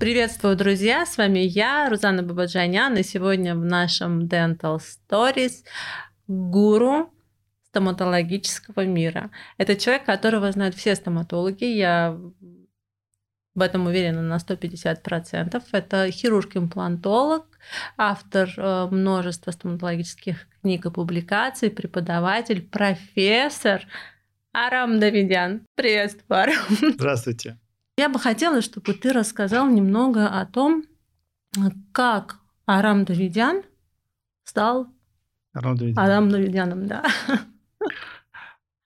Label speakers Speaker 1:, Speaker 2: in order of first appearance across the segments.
Speaker 1: Приветствую, друзья! С вами я, Рузана Бабаджанян, и сегодня в нашем Dental Stories гуру стоматологического мира. Это человек, которого знают все стоматологи. Я в этом уверена на 150%. Это хирург-имплантолог, автор э, множества стоматологических книг и публикаций, преподаватель, профессор Арам Давидян. Приветствую, Арам.
Speaker 2: Здравствуйте.
Speaker 1: Я бы хотела, чтобы ты рассказал немного о том, как Арам Давидян стал
Speaker 2: Арам Давидян.
Speaker 1: Арам Давидяном, да.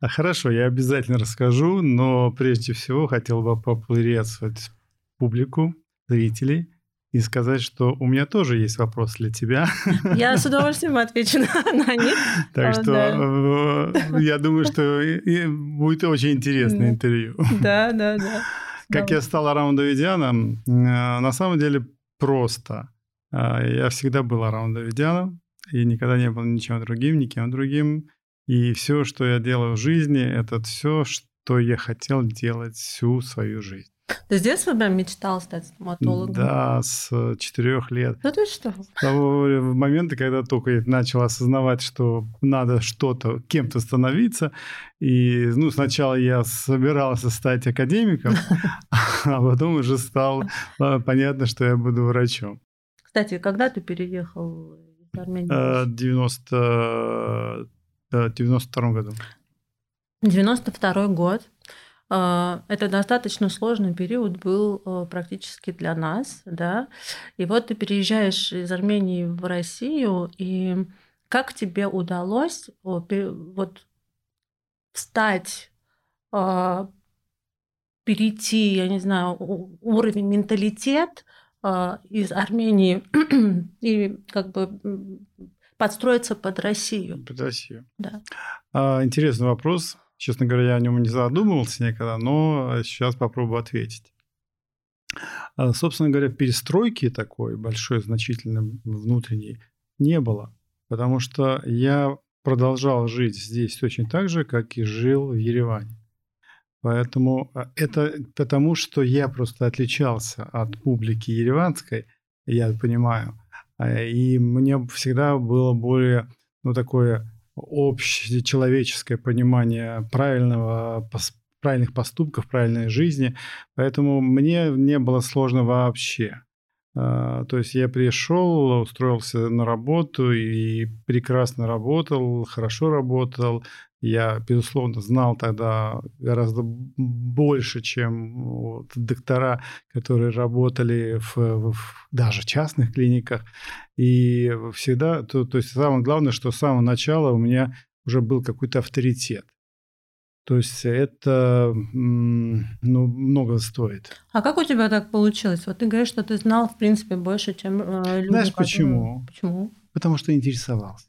Speaker 2: А хорошо, я обязательно расскажу, но прежде всего хотел бы поприветствовать публику, зрителей и сказать, что у меня тоже есть вопрос для тебя.
Speaker 1: Я с удовольствием отвечу на, них.
Speaker 2: Так что. Э, я думаю, что будет очень интересное интервью.
Speaker 1: Да, да, да.
Speaker 2: Как я стал Араун Давидяном? Э, на самом деле просто. Э, я всегда был Араун Давидяном и никогда не был ничем другим, никем другим. И все, что я делаю в жизни, это все, что я хотел делать всю свою жизнь.
Speaker 1: Ты с детства прям мечтал стать стоматологом?
Speaker 2: Да, с четырех лет.
Speaker 1: Да ты что?
Speaker 2: С того момента, когда только я начал осознавать, что надо что-то, кем-то становиться. И ну, сначала я собирался стать академиком, а потом уже стало понятно, что я буду врачом.
Speaker 1: Кстати, когда ты переехал из Армении?
Speaker 2: В 90... 92 году.
Speaker 1: 92 год. А, это достаточно сложный период был а, практически для нас, да. И вот ты переезжаешь из Армении в Россию, и как тебе удалось вот встать, а, перейти, я не знаю, уровень менталитет из Армении и как бы подстроиться под Россию.
Speaker 2: Под Россию.
Speaker 1: Да.
Speaker 2: Интересный вопрос. Честно говоря, я о нем не задумывался никогда, но сейчас попробую ответить. А, собственно говоря, перестройки такой большой, значительной внутренней не было, потому что я продолжал жить здесь точно так же, как и жил в Ереване. Поэтому а, это потому, что я просто отличался от публики ереванской, я понимаю, а, и мне всегда было более, ну, такое общечеловеческое понимание правильного, правильных поступков, правильной жизни. Поэтому мне не было сложно вообще. А, то есть я пришел, устроился на работу и прекрасно работал, хорошо работал. Я, безусловно, знал тогда гораздо больше, чем вот доктора, которые работали в, в даже частных клиниках. И всегда, то, то есть самое главное, что с самого начала у меня уже был какой-то авторитет. То есть это ну, много стоит.
Speaker 1: А как у тебя так получилось? Вот ты говоришь, что ты знал, в принципе, больше, чем э, люди.
Speaker 2: Знаешь почему?
Speaker 1: Почему?
Speaker 2: Потому что интересовался.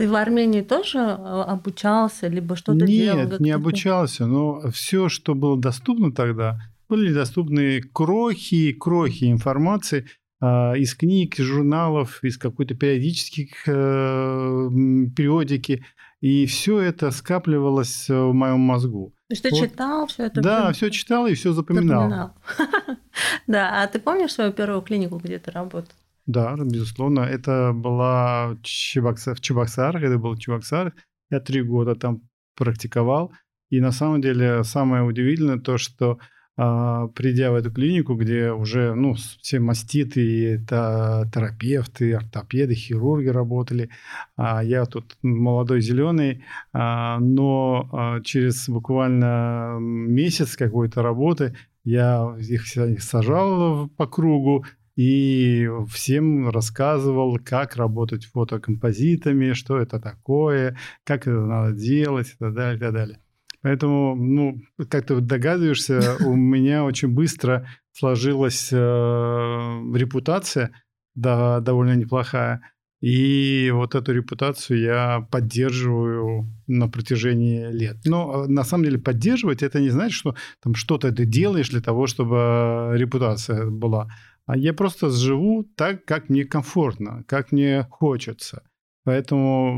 Speaker 1: Ты в Армении тоже э, обучался, либо что-то делал?
Speaker 2: Нет, не обучался, но все, что было доступно тогда, были доступны крохи, крохи информации э, из книг, из журналов, из какой-то периодических э, периодики. И все это скапливалось в моем мозгу.
Speaker 1: То есть ты вот. читал все это?
Speaker 2: Да, все читал и все запоминал. запоминал.
Speaker 1: Да, а ты помнишь свою первую клинику, где ты работал?
Speaker 2: Да, безусловно. Это была Чебоксар, в Чебоксарах, это был Чебоксар. Я три года там практиковал. И на самом деле самое удивительное то, что а, придя в эту клинику, где уже ну, все маститы, это терапевты, ортопеды, хирурги работали, а я тут молодой зеленый, а, но через буквально месяц какой-то работы я их сажал по кругу, и всем рассказывал, как работать фотокомпозитами, что это такое, как это надо делать и так далее, и так далее. Поэтому, ну, как ты догадываешься, у меня очень быстро сложилась э, репутация, да, довольно неплохая. И вот эту репутацию я поддерживаю на протяжении лет. Но на самом деле поддерживать это не значит, что там что-то ты делаешь для того, чтобы репутация была. А я просто живу так, как мне комфортно, как мне хочется. Поэтому,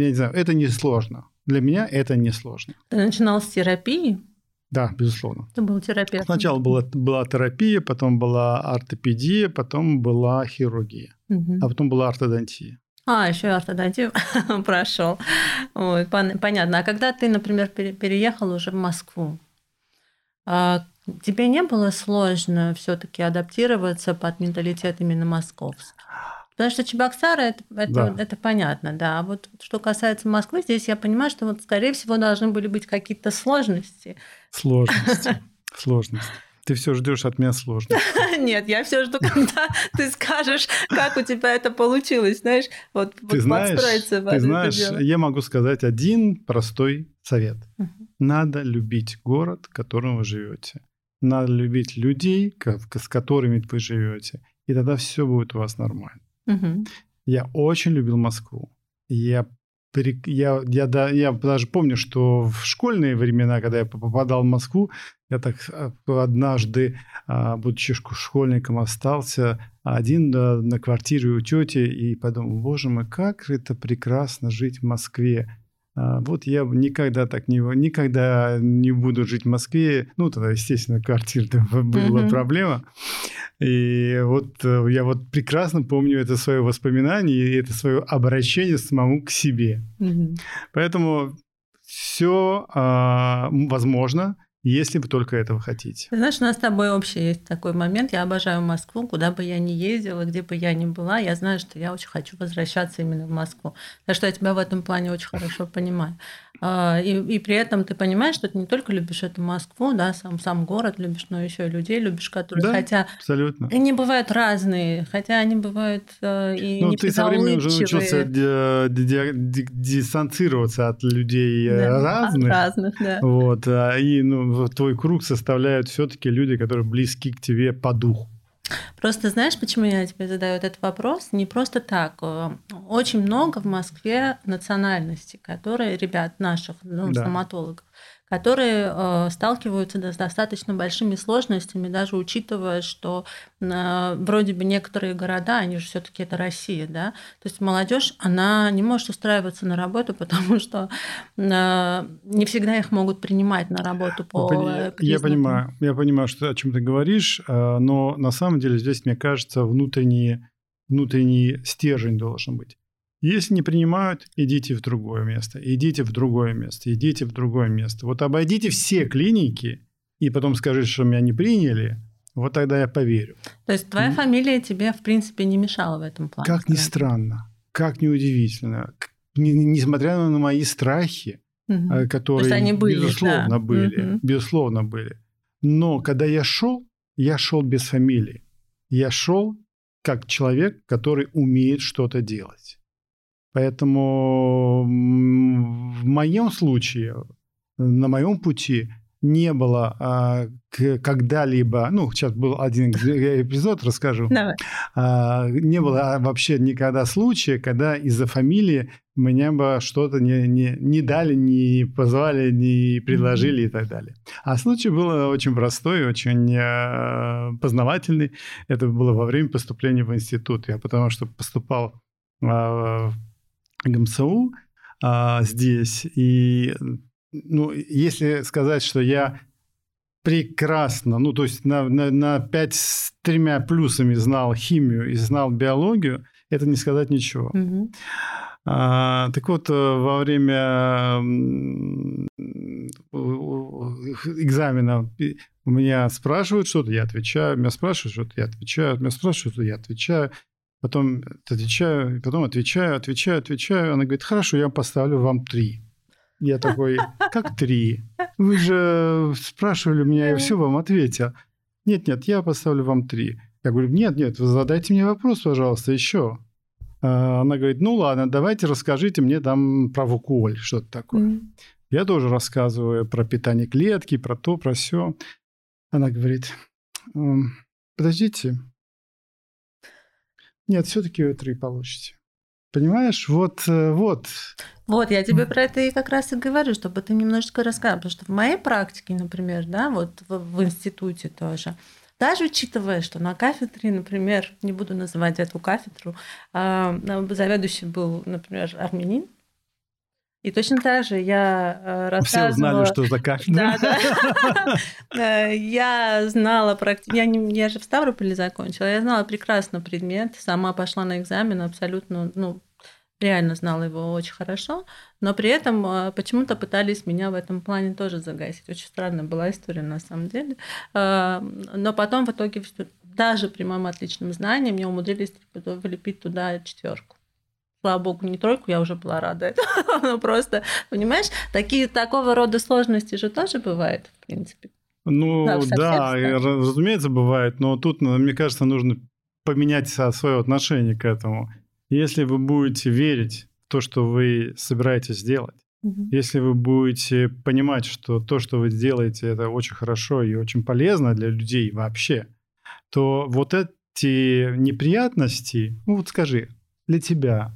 Speaker 2: я не знаю, это не сложно. Для меня это не сложно.
Speaker 1: Ты начинал с терапии?
Speaker 2: Да, безусловно.
Speaker 1: Ты был терапевтом.
Speaker 2: Сначала была, была терапия, потом была ортопедия, потом была хирургия,
Speaker 1: Мгм.
Speaker 2: а потом была ортодонтия.
Speaker 1: А, еще и ортодонтию прошел. Ой, пон- понятно. А когда ты, например, пере- переехал уже в Москву, а, тебе не было сложно все-таки адаптироваться под менталитет именно московский? Потому что Чебоксары это, это,
Speaker 2: Да.
Speaker 1: это понятно, да. А вот что касается Москвы, здесь я понимаю, что вот, скорее всего, должны были быть какие-то сложности.
Speaker 2: Сложности. Сложности. Ты все ждешь от меня сложности.
Speaker 1: Нет, я все жду, когда ты скажешь, как у тебя это получилось, знаешь, вот,
Speaker 2: Ты знаешь, ты знаешь, я могу сказать один простой совет. Надо любить город, в котором вы живете. Надо любить людей, с которыми вы живете. И тогда все будет у вас нормально.
Speaker 1: Мгм.
Speaker 2: Я очень любил Москву. Я, я, я, да- я даже помню, что в школьные времена, когда я попадал в Москву, я так а, однажды, а, будучи шко- школьником, остался один на квартире у тети и подумал, боже мой, как это прекрасно жить в Москве. А, Вот я никогда так не, никогда не буду жить в Москве. Ну, тогда, естественно, квартира была
Speaker 1: Мгм.
Speaker 2: проблема. И вот э, я вот прекрасно помню это свое воспоминание и это свое обращение самому к себе.
Speaker 1: Мгм.
Speaker 2: Поэтому все возможно, если вы только этого хотите.
Speaker 1: Ты знаешь, у нас с тобой общий есть такой момент. Я обожаю Москву, куда бы я ни ездила, где бы я ни была. Я знаю, что я очень хочу возвращаться именно в Москву. Так что я тебя в этом плане очень хорошо понимаю. А, И, и при этом ты понимаешь, что ты не только любишь эту Москву, да, сам, сам город любишь, но еще и людей любишь, которые
Speaker 2: Да.
Speaker 1: хотя
Speaker 2: Абсолютно.
Speaker 1: они бывают разные, хотя они бывают э, и
Speaker 2: Ну, ты со временем уже научился ди- дистанцироваться от людей э,
Speaker 1: Да,
Speaker 2: разных.
Speaker 1: разных, да.
Speaker 2: Вот, а, и ну, твой круг составляют все-таки люди, которые близки к тебе по духу.
Speaker 1: Просто знаешь, почему я тебе задаю этот вопрос? Не просто так. Э, Очень много в Москве национальностей, которые, ребят наших, ну,
Speaker 2: Да.
Speaker 1: стоматологов, которые э, сталкиваются с достаточно большими сложностями, даже учитывая, что э, вроде бы некоторые города, они же все-таки это Россия, да, то есть молодежь, она не может устраиваться на работу, потому что э, не всегда их могут принимать на работу по
Speaker 2: Я я понимаю, я понимаю, что, о чем ты говоришь, но на самом деле здесь, мне кажется, внутренний, внутренний стержень должен быть. Если не принимают, идите в другое место, идите в другое место, идите в другое место. Вот обойдите все клиники и потом скажите, что меня не приняли, вот тогда я поверю.
Speaker 1: То есть твоя
Speaker 2: М.
Speaker 1: фамилия тебе, в принципе, не мешала в этом плане?
Speaker 2: Как ни странно, как ни удивительно, несмотря на мои страхи, э, которые,
Speaker 1: они были,
Speaker 2: безусловно,
Speaker 1: да.
Speaker 2: были,
Speaker 1: Мгм.
Speaker 2: безусловно, были. Но когда я шел, я шел без фамилии. Я шел как человек, который умеет что-то делать. Поэтому в моем случае, на моем пути не было а, когда-либо, ну, сейчас был один эпизод, расскажу,
Speaker 1: Давай.
Speaker 2: а, не было вообще никогда случая, когда из-за фамилии меня бы что-то не, не, не дали, не позвали, не предложили и так далее. А случай был очень простой, очень э, познавательный. Это было во время поступления в институт. Я потому что поступал э, в ГМСУ а, здесь. И ну, если сказать, что я прекрасно, ну, то есть на, на, на 5 с тремя плюсами знал химию и знал биологию, это не сказать ничего.
Speaker 1: Мгм.
Speaker 2: А, так вот, во время экзамена у меня спрашивают что-то, я отвечаю, меня спрашивают что-то, я отвечаю, меня спрашивают что-то, я отвечаю, потом отвечаю, потом отвечаю, отвечаю, отвечаю. Она говорит, хорошо, я поставлю вам три. Я такой, как три? Вы же спрашивали меня, я все вам ответил. Нет, нет, я поставлю вам три. Я говорю, нет, нет, вы задайте мне вопрос, пожалуйста, еще. А, Она говорит, ну ладно, давайте расскажите мне там про вукуоль, что-то такое.
Speaker 1: Мгм.
Speaker 2: Я тоже рассказываю про питание клетки, про то, про все. Она говорит, «М, подождите. Нет, все-таки вы три получите. Понимаешь, вот, э, вот.
Speaker 1: Вот, я тебе про это и как раз и говорю, чтобы ты немножечко рассказал. Потому что в моей практике, например, да, вот в, в институте тоже, даже учитывая, что на кафедре, например, не буду называть эту кафедру, а, заведующий был, например, армянин, И точно так же я рассказывала...
Speaker 2: Все узнали, что за кафедра.
Speaker 1: Да, да. Я знала практически... Я, не... я же в Ставрополе закончила. Я знала прекрасно предмет. Сама пошла на экзамен абсолютно, ну, реально знала его очень хорошо, но при этом а, почему-то пытались меня в этом плане тоже загасить. Очень странная была история на самом деле. Но потом в итоге даже при моем отличном знании мне умудрились влепить туда четверку. Слава богу, не тройку, я уже была рада этому. Но просто, понимаешь, такие, такого рода сложности же тоже бывают, в принципе.
Speaker 2: Ну да, да разумеется, бывает, но тут, мне кажется, нужно поменять свое отношение к этому. Если вы будете верить в то, что вы собираетесь сделать, угу. если вы будете понимать, что то, что вы делаете, это очень хорошо и очень полезно для людей вообще, то вот эти неприятности, ну вот скажи, для тебя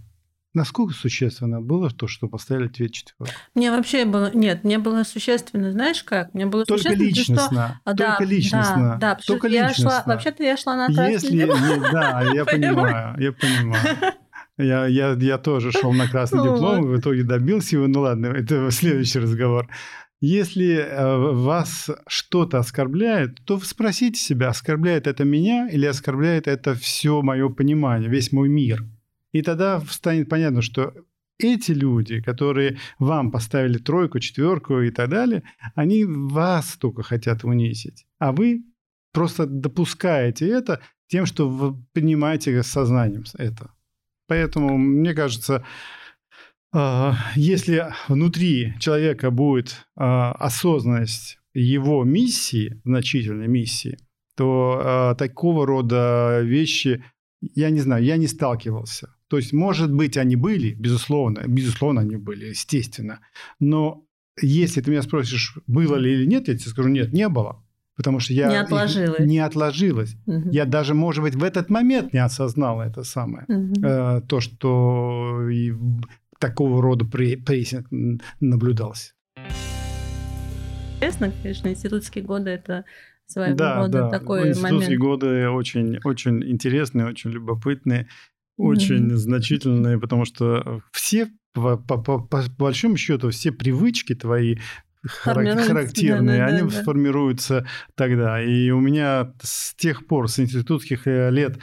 Speaker 2: Насколько существенно было то, что поставили тебе четверку?
Speaker 1: Мне вообще было... Нет, мне было существенно, знаешь как? Мне было
Speaker 2: только
Speaker 1: существенно...
Speaker 2: Личностно,
Speaker 1: что...
Speaker 2: Только
Speaker 1: да,
Speaker 2: личностно.
Speaker 1: Да, да только я личностно. шла... Вообще-то я шла на красный
Speaker 2: Если... Нет, да, я понимаю, я понимаю. Я, я, я тоже шел на красный диплом, в итоге добился его. Ну ладно, это следующий разговор. Если э, вас что-то оскорбляет, то спросите себя, оскорбляет это меня или оскорбляет это все мое понимание, весь мой мир. И тогда станет понятно, что эти люди, которые вам поставили тройку, четверку и так далее, они вас только хотят унизить. А вы просто допускаете это тем, что вы понимаете сознанием это. Поэтому, мне кажется, а, если внутри человека будет а, осознанность его миссии, значительной миссии, то а, такого рода вещи, я не знаю, я не сталкивался. То есть, может быть, они были, безусловно, безусловно, они были, естественно. Но если ты меня спросишь, было ли или нет, я тебе скажу, нет, не было. Потому что я
Speaker 1: не отложилось.
Speaker 2: Не отложилось. Угу. Я даже, может быть, в этот момент не осознал это самое. Угу. Э, то, что и такого рода прессинг наблюдался.
Speaker 1: Интересно, конечно, институтские годы это своего да, рода да. такой
Speaker 2: институтские
Speaker 1: момент.
Speaker 2: годы очень, очень интересные, очень любопытные очень mm-hmm. значительные, потому что все, по, по, по, по большому счету, все привычки твои характерные, да, да, они да, формируются тогда. И у меня с тех пор, с институтских э, лет,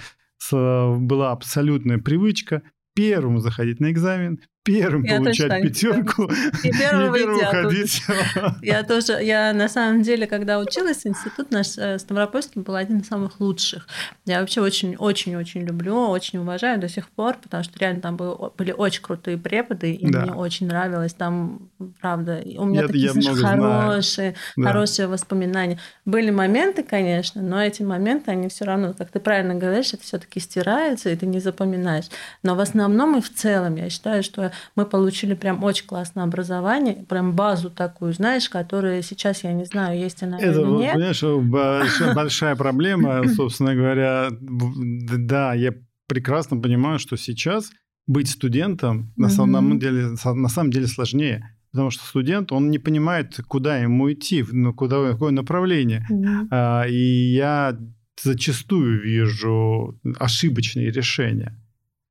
Speaker 2: была абсолютная привычка первым заходить на экзамен, первым я получать пятерку и первым, и первым ходить.
Speaker 1: Я тоже, я на самом деле, когда училась, институт наш э, Ставропольский был один из самых лучших. Я вообще очень-очень-очень люблю, очень уважаю до сих пор, потому что реально там был, были очень крутые преподы, и да. мне очень нравилось там, правда, у меня я, такие я знаешь, хорошие, знаю. хорошие да. воспоминания. Были моменты, конечно, но эти моменты, они все равно, как ты правильно говоришь, это все-таки стирается, и ты не запоминаешь. Но в основном и в целом я считаю, что мы получили прям очень классное образование, прям базу такую, знаешь, которая сейчас, я не знаю, есть она
Speaker 2: Это,
Speaker 1: или нет.
Speaker 2: понимаешь, большая, большая проблема, собственно говоря. Да, я прекрасно понимаю, что сейчас быть студентом на самом деле, на самом деле сложнее. Потому что студент, он не понимает, куда ему идти, ну, куда, какое направление. Mm-hmm. И я зачастую вижу ошибочные решения.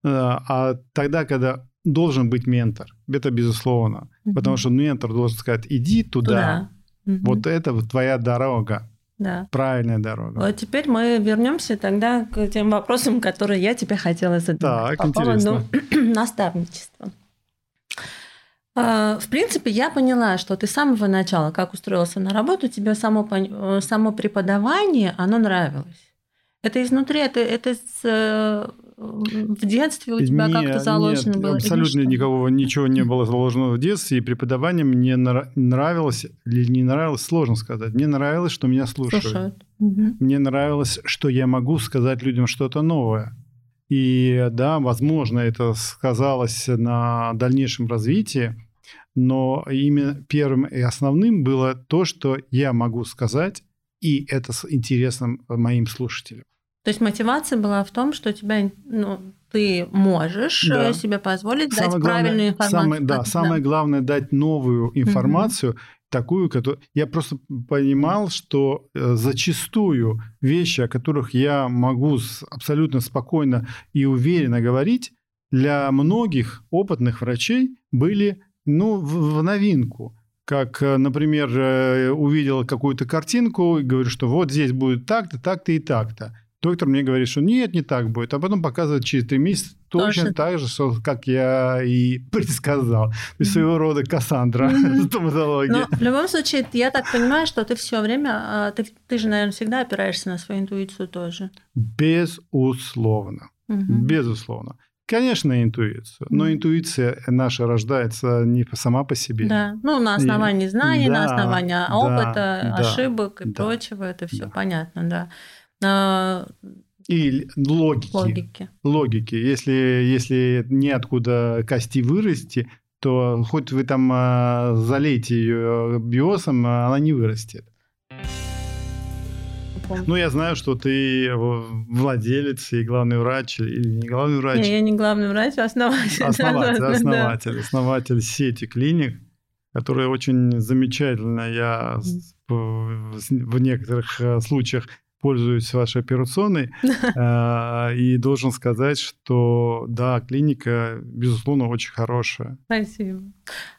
Speaker 2: А, а тогда, когда должен быть ментор. Это безусловно. Угу. Потому что ментор должен сказать, иди туда. туда. Угу. Вот это твоя дорога. Да. Правильная дорога.
Speaker 1: Вот теперь мы вернемся тогда к тем вопросам, которые я тебе хотела задать.
Speaker 2: Так, по интересно.
Speaker 1: поводу наставничества. А, в принципе, я поняла, что ты с самого начала, как устроился на работу, тебе само, само преподавание, оно нравилось. Это изнутри, это, это с, э, в детстве у тебя нет, как-то заложено нет, было?
Speaker 2: Абсолютно никакого ничего не было заложено в детстве, и преподавание мне нравилось или не нравилось, сложно сказать. Мне нравилось, что меня слушают. слушают. Угу. Мне нравилось, что я могу сказать людям что-то новое. И да, возможно, это сказалось на дальнейшем развитии, но именно первым и основным было то, что я могу сказать, и это с интересом моим слушателям.
Speaker 1: То есть мотивация была в том, что тебя, ну, ты можешь да. себе позволить самое дать главное, правильную информацию.
Speaker 2: Самое, да, да, самое главное дать новую информацию, угу. такую, которую я просто понимал, что э, зачастую вещи, о которых я могу абсолютно спокойно и уверенно говорить, для многих опытных врачей были ну, в, в новинку. Как, э, например, э, увидел какую-то картинку и говорю, что вот здесь будет так-то, так-то и так-то. Доктор мне говорит, что нет, не так будет, а потом показывает через три месяца точно Тоже. так же, что, как я и предсказал. То есть своего рода Кассандра стоматологии.
Speaker 1: Но в любом случае, я так понимаю, что ты все время, а, ты, ты же, наверное, всегда опираешься на свою интуицию тоже.
Speaker 2: Безусловно. Безусловно. Конечно, интуицию, но интуиция наша рождается не сама по себе.
Speaker 1: Да, ну на основании знаний, да, на основании опыта, да, ошибок и да, прочего, это все да. понятно, да. А,
Speaker 2: и логики. Логики. Логики. Если, если неоткуда кости вырасти, то хоть вы там а, залейте ее биосом, а она не вырастет. Ну, я знаю, что ты владелец и главный врач, или не главный врач.
Speaker 1: Не, я не главный врач, а основатель.
Speaker 2: Основатель, основатель, да. основатель сети клиник, которая очень замечательно. Я в некоторых э, случаях пользуюсь вашей операционной а, и должен сказать, что да, клиника, безусловно, очень хорошая.
Speaker 1: Спасибо.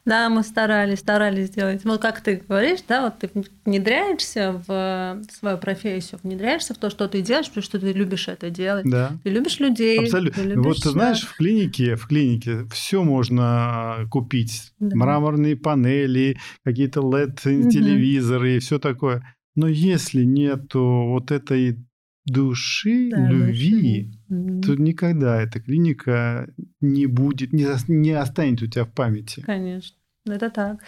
Speaker 1: Да, мы старались, старались сделать. Вот как ты говоришь, да, вот ты внедряешься в свою профессию, внедряешься в то, что ты делаешь, потому что ты любишь это делать.
Speaker 2: Да.
Speaker 1: Ты любишь людей.
Speaker 2: Абсолютно.
Speaker 1: Ты любишь,
Speaker 2: вот ты знаешь, в клинике, в клинике все можно купить. Да. Мраморные панели, какие-то LED-телевизоры угу. и все такое. Но если нету вот этой души, да, любви, души. то никогда эта клиника не будет, не, не останется у тебя в памяти.
Speaker 1: Конечно, это так.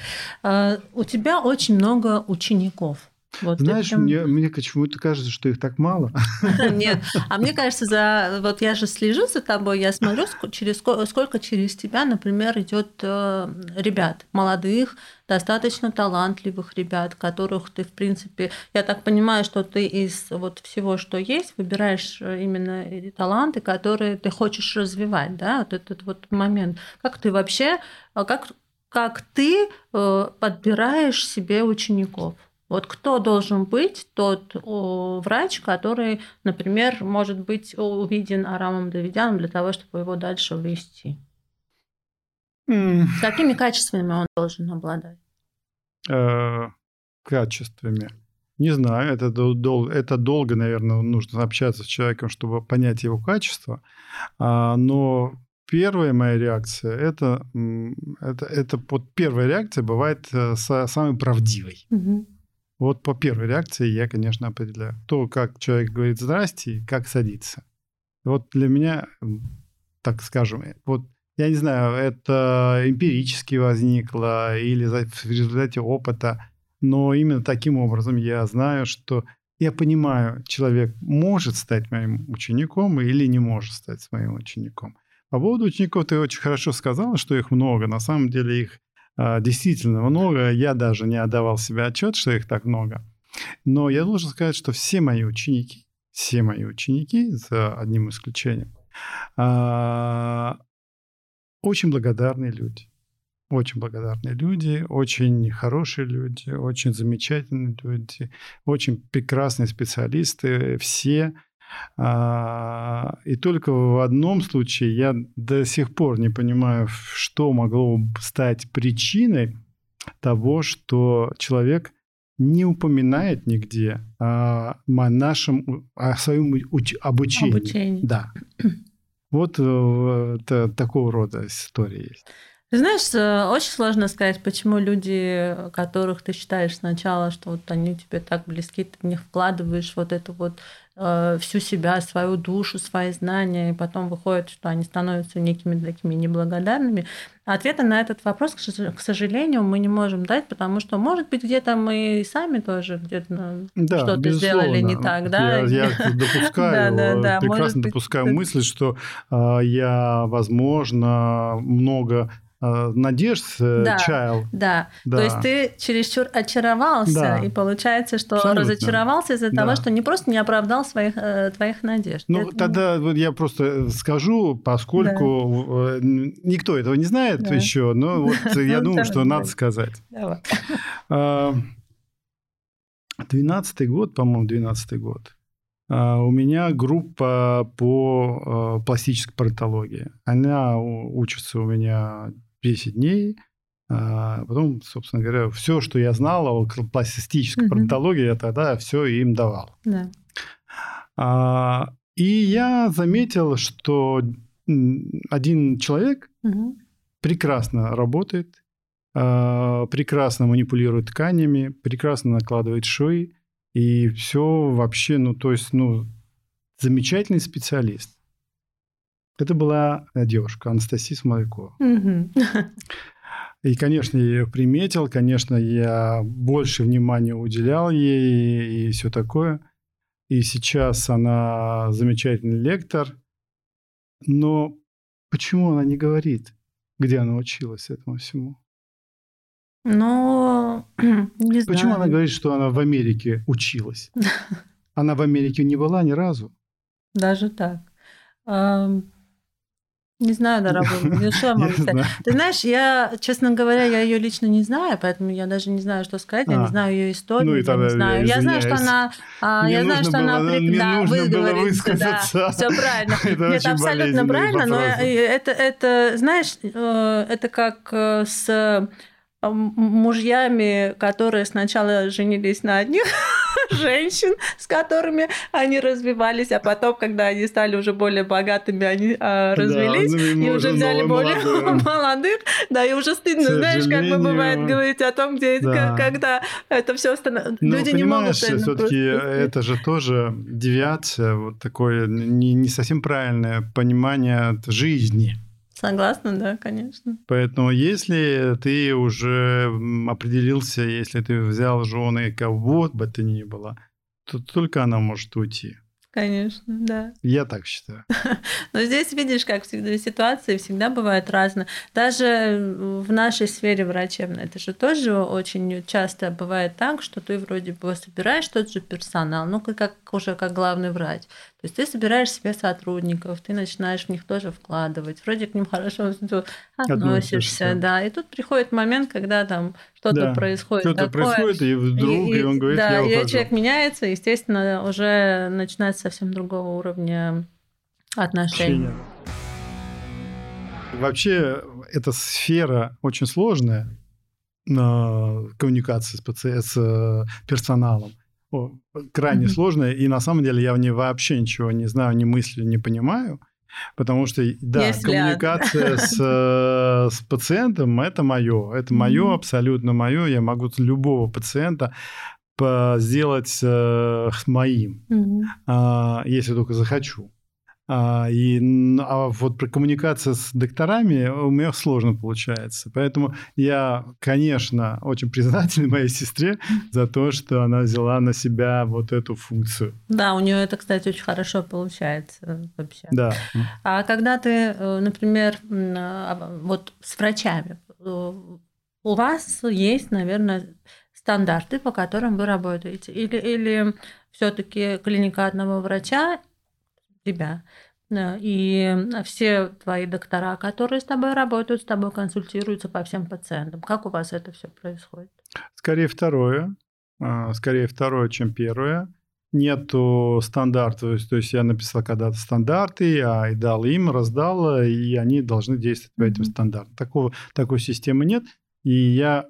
Speaker 1: А, у тебя очень много учеников.
Speaker 2: Вот Знаешь, прям... мне, мне почему-то кажется, что их так мало.
Speaker 1: Нет, а мне кажется, за вот я же слежу за тобой, я смотрю, через сколько через тебя, например, идет э, ребят молодых, достаточно талантливых ребят, которых ты, в принципе, я так понимаю, что ты из вот всего, что есть, выбираешь э, именно таланты, которые ты хочешь развивать, да, вот этот вот момент. Как ты вообще, а как как ты э, подбираешь себе учеников? Вот кто должен быть тот врач, который, например, может быть увиден Арамом Давидяном для того, чтобы его дальше ввести? Mm. Какими качествами он должен обладать?
Speaker 2: Э, качествами. Не знаю, это, дол- это долго, наверное, нужно общаться с человеком, чтобы понять его качество. А, но первая моя реакция это, это, это вот первая реакция бывает э, самой правдивой. Mm-hmm. Вот по первой реакции я, конечно, определяю. То, как человек говорит «здрасте», как садится. Вот для меня, так скажем, вот я не знаю, это эмпирически возникло или в результате опыта, но именно таким образом я знаю, что я понимаю, человек может стать моим учеником или не может стать моим учеником. По поводу учеников ты очень хорошо сказала, что их много. На самом деле их действительно много. Я даже не отдавал себе отчет, что их так много. Но я должен сказать, что все мои ученики, все мои ученики, за одним исключением, а, очень благодарные люди. Очень благодарные люди, очень хорошие люди, очень замечательные люди, очень прекрасные специалисты. Все а, и только в одном случае я до сих пор не понимаю, что могло стать причиной того, что человек не упоминает нигде о нашем, о своем уч- обучении. Обучение. Да. Вот э, это, такого рода история есть.
Speaker 1: Ты знаешь, э, очень сложно сказать, почему люди, которых ты считаешь сначала, что вот они тебе так близки, ты в них вкладываешь вот эту вот всю себя, свою душу, свои знания, и потом выходит, что они становятся некими такими неблагодарными. Ответа на этот вопрос, к сожалению, мы не можем дать, потому что, может быть, где-то мы сами тоже где-то да, что-то сделали не так, да?
Speaker 2: Я, я допускаю, да, да, да. прекрасно допускаю мысль, что э, я, возможно, много Э, надежд э, да, чаял.
Speaker 1: Да. да, то есть ты чересчур очаровался, да. и получается, что Абсолютно. разочаровался из-за да. того, что не просто не оправдал своих, э, твоих надежд.
Speaker 2: Ну, Это... тогда я просто скажу, поскольку да. никто этого не знает да. еще, но вот я думаю, что надо сказать. Двенадцатый год, по-моему, двенадцатый год. А, у меня группа по пластической паратологии. Она учится у меня 10 дней. А потом, собственно говоря, все, что я знал о пластической угу. проктологии, я тогда все им давал.
Speaker 1: Да.
Speaker 2: А, и я заметил, что один человек угу. прекрасно работает, а, прекрасно манипулирует тканями, прекрасно накладывает швы, и все вообще, ну, то есть, ну, замечательный специалист. Это была девушка Анастасия Смолякова.
Speaker 1: Угу.
Speaker 2: И, конечно, я ее приметил, конечно, я больше внимания уделял ей и все такое. И сейчас она замечательный лектор. Но почему она не говорит, где она училась этому всему?
Speaker 1: Ну, не знаю.
Speaker 2: Почему она говорит, что она в Америке училась? Она в Америке не была ни разу.
Speaker 1: Даже так. Не знаю, дорогой, ну что я могу сказать? Ты знаешь, я, честно говоря, я ее лично не знаю, поэтому я даже не знаю, что сказать. Я не а. знаю ее историю, ну, я не знаю. Я знаю, что она, а, я знаю, что она да, выговорится, да, все правильно. Нет, абсолютно правильно, но это, это, знаешь, э, это как э, с мужьями, которые сначала женились на одних женщин, с которыми они развивались, а потом, когда они стали уже более богатыми, они а, развелись да, и уже взяли более молодых. молодых. Да, и уже стыдно, знаешь, как бы бывает говорить о том, где да. когда это все становится.
Speaker 2: Ну, Люди не могут все-таки это же тоже девиация, вот такое не, не совсем правильное понимание жизни.
Speaker 1: Согласна, да, конечно.
Speaker 2: Поэтому если ты уже определился, если ты взял жены кого бы ты ни было, то только она может уйти.
Speaker 1: Конечно, да.
Speaker 2: Я так считаю.
Speaker 1: Но здесь, видишь, как всегда, ситуации всегда бывают разные. Даже в нашей сфере врачебной, это же тоже очень часто бывает так, что ты вроде бы собираешь тот же персонал, ну, как уже как главный врач. То есть ты собираешь себе сотрудников, ты начинаешь в них тоже вкладывать, вроде к ним хорошо относишься, да. И тут приходит момент, когда там что-то да. происходит.
Speaker 2: Что-то такое, происходит, и вдруг, и, и он говорит,
Speaker 1: да,
Speaker 2: я ухожу.
Speaker 1: и человек меняется, естественно, уже начинается совсем другого уровня отношений. Общение.
Speaker 2: Вообще, эта сфера очень сложная, коммуникации с, паци... с э, персоналом крайне mm-hmm. сложная, и на самом деле я в ней вообще ничего не знаю, не мыслю, не понимаю. Потому что, да, Если коммуникация с, э, с пациентом это мое. Это мое, mm-hmm. абсолютно мое. Я могу любого пациента сделать э, моим, mm-hmm. э, если только захочу. А, и, а вот про коммуникацию с докторами у меня сложно получается. Поэтому я, конечно, очень признателен моей сестре за то, что она взяла на себя вот эту функцию.
Speaker 1: Да, у нее это, кстати, очень хорошо получается вообще.
Speaker 2: Да.
Speaker 1: А когда ты, э, например, а, вот с врачами, э, у вас есть, наверное, стандарты, по которым вы работаете? Или, или все-таки клиника одного врача тебя. И все твои доктора, которые с тобой работают, с тобой консультируются по всем пациентам. Как у вас это все происходит?
Speaker 2: Скорее второе. А, скорее второе, чем первое. Нету стандартов, то есть я написал когда-то стандарты, я и дал им, раздал, и они должны действовать по этим стандартам. Такого, такой системы нет. И я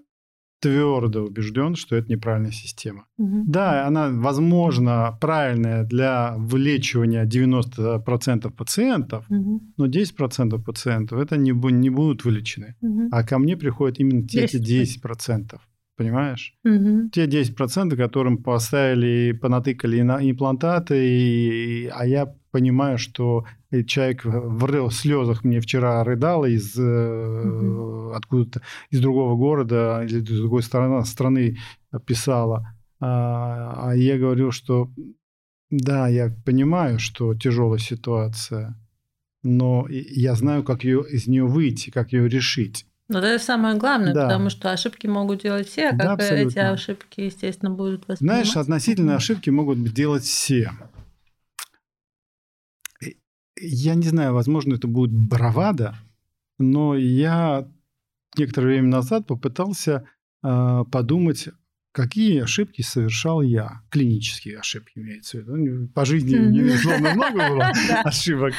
Speaker 2: твердо убежден, что это неправильная система.
Speaker 1: Угу.
Speaker 2: Да, она, возможно, правильная для вылечивания 90% пациентов,
Speaker 1: угу.
Speaker 2: но 10% пациентов это не, не будут вылечены.
Speaker 1: Угу.
Speaker 2: А ко мне приходят именно эти 10%. Понимаешь?
Speaker 1: Угу.
Speaker 2: Те 10%, которым поставили, понатыкали имплантаты, и, а я понимаю, что человек в слезах мне вчера рыдал из угу. откуда-то из другого города или из другой стороны, страны писала. А, а я говорю, что да, я понимаю, что тяжелая ситуация, но я знаю, как ее, из нее выйти, как ее решить.
Speaker 1: Но это самое главное, да. потому что ошибки могут делать все, а да, как абсолютно. эти ошибки, естественно, будут
Speaker 2: восприниматься. Знаешь, относительно ошибки могут делать все я не знаю, возможно, это будет бравада, но я некоторое время назад попытался э, подумать, какие ошибки совершал я. Клинические ошибки имеется в виду. Ну, по жизни, безусловно, много было ошибок,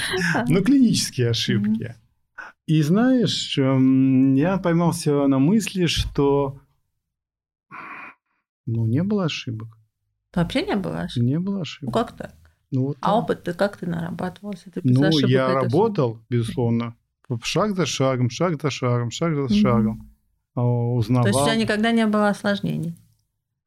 Speaker 2: но клинические ошибки. И знаешь, эм, я поймался на мысли, что ну, не было ошибок.
Speaker 1: Вообще не было ошибок?
Speaker 2: Не было
Speaker 1: Ну
Speaker 2: ошибок.
Speaker 1: как так?
Speaker 2: Ну, вот
Speaker 1: А опыт ты как ты нарабатывался? Без
Speaker 2: Ну, я работал, безусловно, шаг за шагом, шаг за шагом, шаг за
Speaker 1: Мгм.
Speaker 2: шагом. Узнавал.
Speaker 1: То есть у тебя никогда не было осложнений?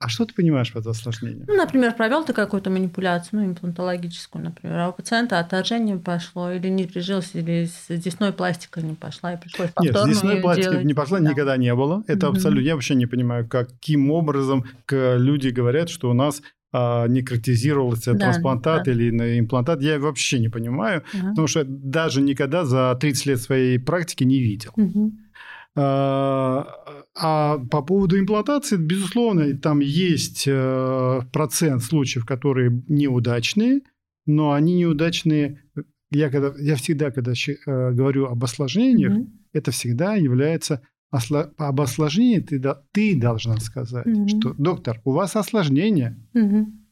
Speaker 2: А что ты понимаешь под осложнением?
Speaker 1: Ну, например, провел ты какую-то манипуляцию, ну, имплантологическую, например, а у пациента отторжение пошло, или не прижился, или с деснной пластика не пошла, и пришлось
Speaker 2: Нет,
Speaker 1: повторно
Speaker 2: здесь
Speaker 1: её
Speaker 2: пластика
Speaker 1: делать.
Speaker 2: не пошла,
Speaker 1: Да.
Speaker 2: никогда не было. Это
Speaker 1: Мгм.
Speaker 2: абсолютно... Я вообще не понимаю, каким образом к- люди говорят, что у нас а, некротизировался
Speaker 1: Да,
Speaker 2: трансплантат
Speaker 1: да.
Speaker 2: или имплантат. Я вообще не понимаю,
Speaker 1: Ага.
Speaker 2: потому что даже никогда за 30 лет своей практики не видел.
Speaker 1: Мгм.
Speaker 2: А а по поводу имплантации, безусловно, там есть э, процент случаев, которые неудачные, но они неудачные. Я, когда, я всегда, когда э, говорю об осложнениях,
Speaker 1: Мгм.
Speaker 2: это всегда является осло- об осложнении ты, ты должна сказать,
Speaker 1: Мгм.
Speaker 2: что доктор, у вас осложнение,
Speaker 1: Мгм.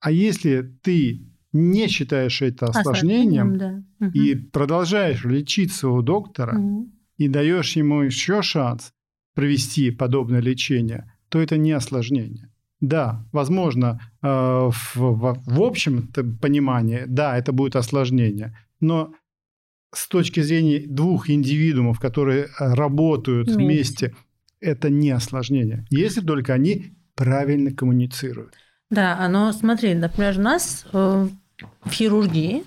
Speaker 2: а если ты не считаешь это осложнением
Speaker 1: да. Мгм.
Speaker 2: и продолжаешь лечиться у доктора,
Speaker 1: Мгм.
Speaker 2: И даешь ему еще шанс провести подобное лечение, то это не осложнение. Да, возможно, э, в, в- в общем понимании, да, это будет осложнение, но с точки зрения двух индивидуумов, которые э, работают
Speaker 1: Вместе.
Speaker 2: вместе, это не осложнение, если только они правильно коммуницируют.
Speaker 1: Да, но смотри, например, у нас э, в хирургии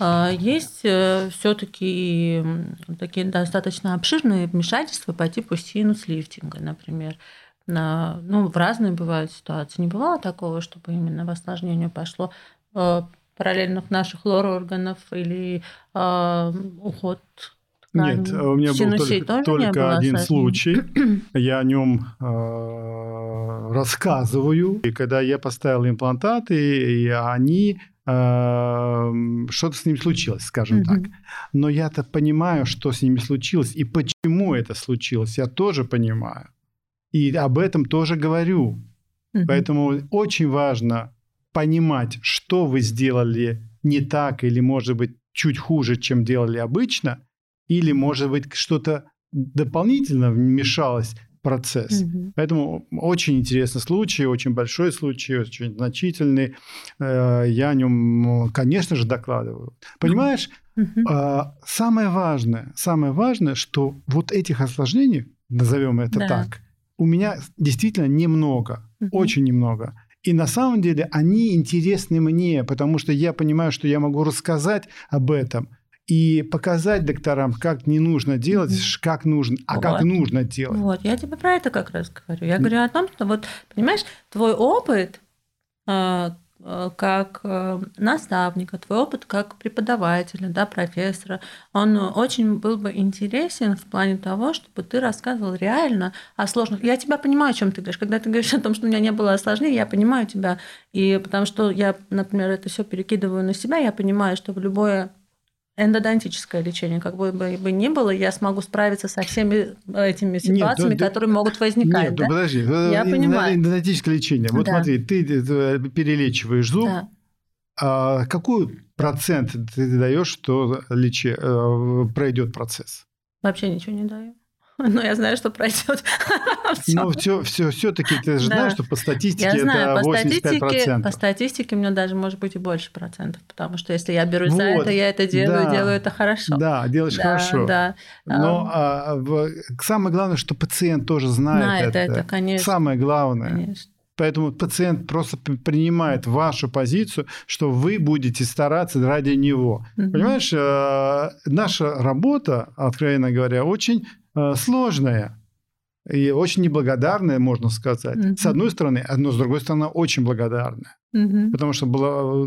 Speaker 1: есть все-таки такие достаточно обширные вмешательства по типу синус-лифтинга, например. На, ну, в разные бывают ситуации. Не бывало такого, чтобы именно в осложнение пошло э, параллельных наших лор-органов или э, уход?
Speaker 2: Нет, у меня был только, только один
Speaker 1: осложнений?
Speaker 2: случай. Я о нем э, рассказываю. И когда я поставил имплантаты, и они э, что-то с ними случилось, скажем так. Но я-то понимаю, что с ними случилось и почему это случилось. Я тоже понимаю. И об этом тоже говорю. Поэтому очень важно понимать, что вы сделали не так или, может быть, чуть хуже, чем делали обычно, или, может быть, что-то дополнительно вмешалось в процесс.
Speaker 1: Мгм.
Speaker 2: Поэтому очень интересный случай, очень большой случай, очень значительный. Э, Я о нем, конечно же, докладываю. Понимаешь, а, самое важное, самое важное, что вот этих осложнений, назовем это
Speaker 1: Да.
Speaker 2: так, у меня действительно немного,
Speaker 1: Мгм.
Speaker 2: очень немного. И на самом деле они интересны мне, потому что я понимаю, что я могу рассказать об этом и показать докторам, как не нужно делать, как нужно, а как
Speaker 1: Вот.
Speaker 2: нужно делать.
Speaker 1: Вот, я тебе про это как раз говорю. Я говорю о том, что вот, понимаешь, твой опыт э, э, как э, наставника, твой опыт как преподавателя, да, профессора, он очень был бы интересен в плане того, чтобы ты рассказывал реально о сложных. Я тебя понимаю, о чем ты говоришь. Когда ты говоришь о том, что у меня не было осложнений, я понимаю тебя. И потому что я, например, это все перекидываю на себя, я понимаю, что в любое эндодонтическое лечение, как бы бы ни было, я смогу справиться со всеми этими ситуациями,
Speaker 2: да-
Speaker 1: которые могут возникать.
Speaker 2: Нет,
Speaker 1: да?
Speaker 2: подожди.
Speaker 1: Я понимаю.
Speaker 2: Эндодонтическое лечение. Вот
Speaker 1: Да.
Speaker 2: смотри, ты э, перелечиваешь зуб,
Speaker 1: Да.
Speaker 2: а какой процент ты даешь, что лечи, э, пройдет процесс?
Speaker 1: Вообще ничего не даю. Но я знаю, что пройдет.
Speaker 2: Но все, все, все-таки ты же
Speaker 1: Да.
Speaker 2: знаешь, что по статистике
Speaker 1: Я знаю,
Speaker 2: это
Speaker 1: по
Speaker 2: 85%.
Speaker 1: статистике, по статистике у меня даже может быть и больше процентов, потому что если я берусь за
Speaker 2: Вот,
Speaker 1: это, я это делаю,
Speaker 2: да.
Speaker 1: делаю это хорошо.
Speaker 2: Да, делаешь
Speaker 1: Да,
Speaker 2: хорошо.
Speaker 1: Да.
Speaker 2: Но а, в- самое главное, что пациент тоже знает,
Speaker 1: Знает
Speaker 2: это.
Speaker 1: это, конечно.
Speaker 2: Самое главное.
Speaker 1: Конечно.
Speaker 2: Поэтому пациент просто принимает вашу позицию, что вы будете стараться ради него.
Speaker 1: Мгм.
Speaker 2: Понимаешь, э, наша работа, откровенно говоря, очень сложная и очень неблагодарная, можно сказать.
Speaker 1: Мгм.
Speaker 2: С одной стороны, а, но с другой стороны, очень благодарная.
Speaker 1: Мгм.
Speaker 2: Потому что было,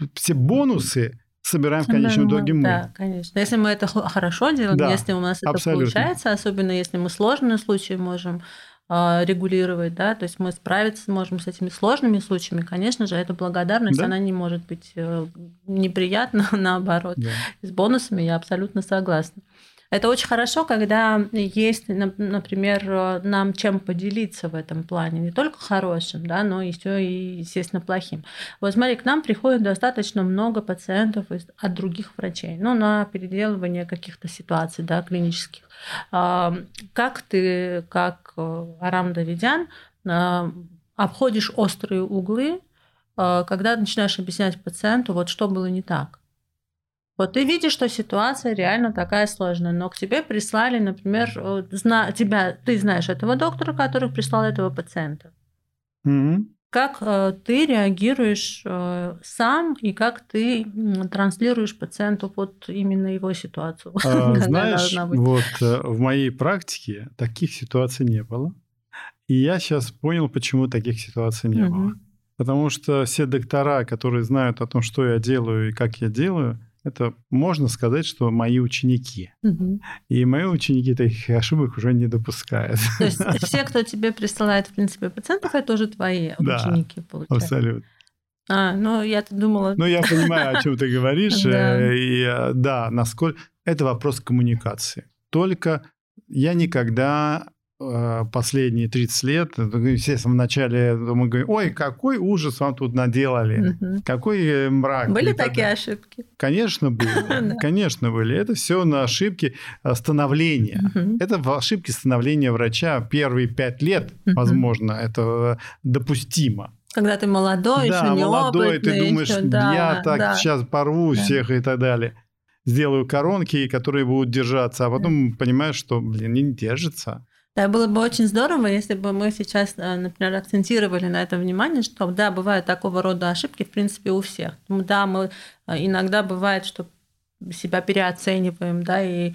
Speaker 2: э, все бонусы собираем в конечном
Speaker 1: Да,
Speaker 2: итоге мы.
Speaker 1: Да, конечно. Если мы это хо- хорошо делаем,
Speaker 2: Да,
Speaker 1: если у нас это
Speaker 2: абсолютно.
Speaker 1: получается, особенно если мы сложные случаи можем а, регулировать, да, то есть мы справиться можем с этими сложными случаями, конечно же, эта благодарность,
Speaker 2: Да.
Speaker 1: она не может быть э, неприятна, наоборот.
Speaker 2: Да.
Speaker 1: С бонусами я абсолютно согласна. Это очень хорошо, когда есть, например, нам чем поделиться в этом плане, не только хорошим, да, но еще и, естественно, плохим. Вот смотри, к нам приходит достаточно много пациентов от других врачей, ну, на переделывание каких-то ситуаций, да, клинических. Как ты, как э, Арам Давидян, обходишь острые углы, когда начинаешь объяснять пациенту, вот что было не так? Вот ты видишь, что ситуация реально такая сложная, но к тебе прислали, например, зна- тебя, ты знаешь этого доктора, который прислал этого пациента.
Speaker 2: Mm-hmm.
Speaker 1: Как э, ты реагируешь э, сам и как ты транслируешь пациенту вот именно его ситуацию?
Speaker 2: А, знаешь, вот э, в моей практике таких ситуаций не было. И я сейчас понял, почему таких ситуаций не угу. было. Потому что все доктора, которые знают о том, что я делаю и как я делаю, это можно сказать, что мои ученики. Угу. И мои ученики таких ошибок уже не допускают.
Speaker 1: То есть все, кто тебе присылает, в принципе, пациентов, это уже твои да, ученики, получается.
Speaker 2: Абсолютно.
Speaker 1: А, ну я-то думала...
Speaker 2: Ну я понимаю, о чем ты говоришь. Э, и э, да, насколько... Это вопрос коммуникации. Только я никогда последние 30 лет, естественно, в начале мы говорим, ой, какой ужас вам тут наделали, угу. какой э, мрак.
Speaker 1: Были такие ошибки?
Speaker 2: Конечно, были. Конечно, были. Это все на ошибки э, становления. Это ошибки становления врача первые пять лет, возможно, это допустимо.
Speaker 1: Когда ты молодой, да, еще молодой,
Speaker 2: ты думаешь, еще, да, я так да. сейчас порву да. всех и так далее. Сделаю коронки, которые будут держаться, а потом понимаешь, что, блин, не держится.
Speaker 1: Да, было бы очень здорово, если бы мы сейчас, э, например, акцентировали на это внимание, что да, бывают такого рода ошибки, в принципе, у всех. Да, мы э, иногда бывает, что себя переоцениваем, да, и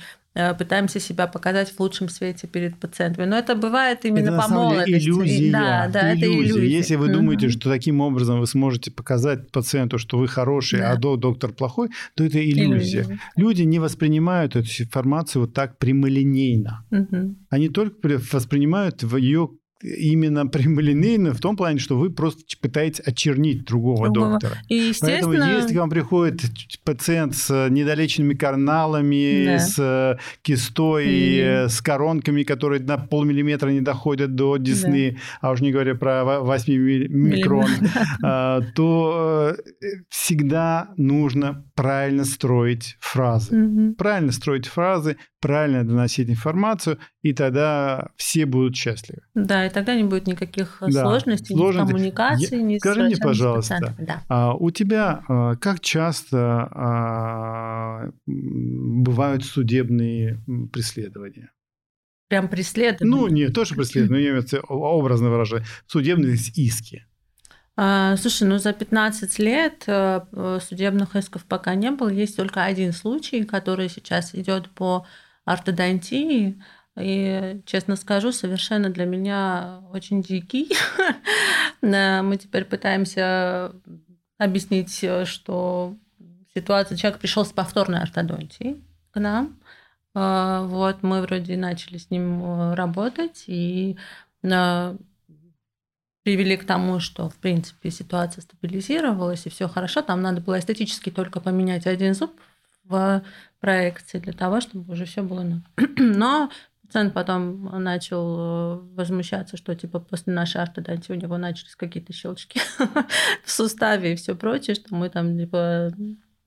Speaker 1: пытаемся себя показать в лучшем свете перед пациентами. Но это бывает именно это, по молодости.
Speaker 2: Иллюзия. Да, да, иллюзия. это иллюзия. Если вы думаете, что таким образом вы сможете показать пациенту, что вы хороший, да. а доктор плохой, то это иллюзия. иллюзия. Люди не воспринимают эту информацию вот так прямолинейно. Угу. Они только воспринимают ее именно прямолинейно в том плане, что вы просто пытаетесь очернить другого, другого. доктора. И, естественно... Поэтому если к вам приходит пациент с недолеченными карналами, да. с э, кистой, mm. с коронками, которые на полмиллиметра не доходят до десны, да. а уж не говоря про 8 микрон, а, то э, всегда нужно правильно строить фразы. Правильно строить фразы, правильно доносить информацию, и тогда все будут счастливы.
Speaker 1: Да, и тогда не будет никаких да, сложностей, сложности. ни коммуникации, ни
Speaker 2: Скажи мне, пожалуйста, да. а, у тебя а, как часто а, бывают судебные преследования?
Speaker 1: Прям преследования?
Speaker 2: Ну, нет, тоже преследования, но я образно выражаю. Судебные иски.
Speaker 1: А, слушай, ну за 15 лет э, судебных исков пока не было. Есть только один случай, который сейчас идет по ортодонтии. И, честно скажу, совершенно для меня очень дикий. Мы теперь пытаемся объяснить, что ситуация, человек пришел с повторной ортодонтией к нам. А, вот мы вроде начали с ним э, работать и э, привели к тому, что, в принципе, ситуация стабилизировалась, и все хорошо. Там надо было эстетически только поменять один зуб в проекции для того, чтобы уже все было. Но Пациент потом начал э, возмущаться, что типа после нашей ортодонтии у него начались какие-то щелчки в суставе и все прочее, что мы там типа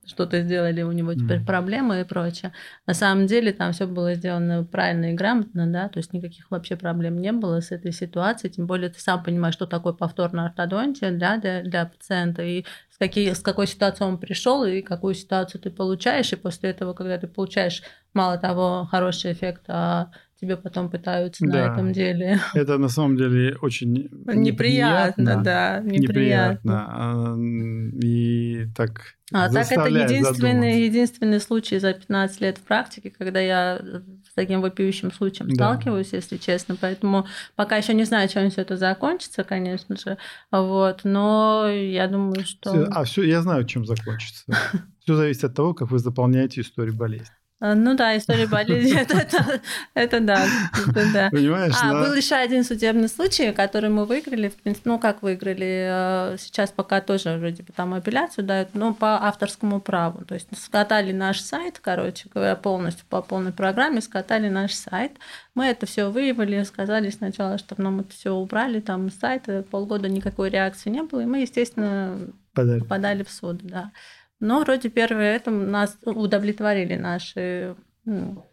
Speaker 1: что-то сделали, у него теперь mm. проблемы и прочее. На самом деле там все было сделано правильно и грамотно, да, то есть никаких вообще проблем не было с этой ситуацией, тем более ты сам понимаешь, что такое повторная ортодонтия да, для, для пациента и с, какие, с какой ситуацией он пришел и какую ситуацию ты получаешь, и после этого, когда ты получаешь мало того хороший эффект, а тебе потом пытаются да. на этом деле.
Speaker 2: Это на самом деле очень неприятно,
Speaker 1: неприятно да,
Speaker 2: неприятно. неприятно. И так
Speaker 1: а так это единственный, единственный случай за 15 лет в практике, когда я с таким вопиющим случаем да. сталкиваюсь, если честно. Поэтому пока еще не знаю, чем все это закончится, конечно же. Вот, но я думаю, что.
Speaker 2: А все, я знаю, чем закончится. Все зависит от того, как вы заполняете историю болезни.
Speaker 1: А, ну да, история болезни, это, это, это да. Это да.
Speaker 2: Понимаешь?
Speaker 1: А,
Speaker 2: на-
Speaker 1: был еще один судебный случай, который мы выиграли, в принципе, ну как выиграли, э, сейчас пока тоже вроде бы там апелляцию дают, но по авторскому праву. То есть скатали наш сайт, короче говоря, полностью по полной программе, скатали наш сайт. Мы это все выявили, сказали сначала, что нам это все убрали, там с сайта полгода никакой реакции не было, и мы, естественно,
Speaker 2: Подали.
Speaker 1: подали в суд, да. Но вроде первое это нас удовлетворили наши ну,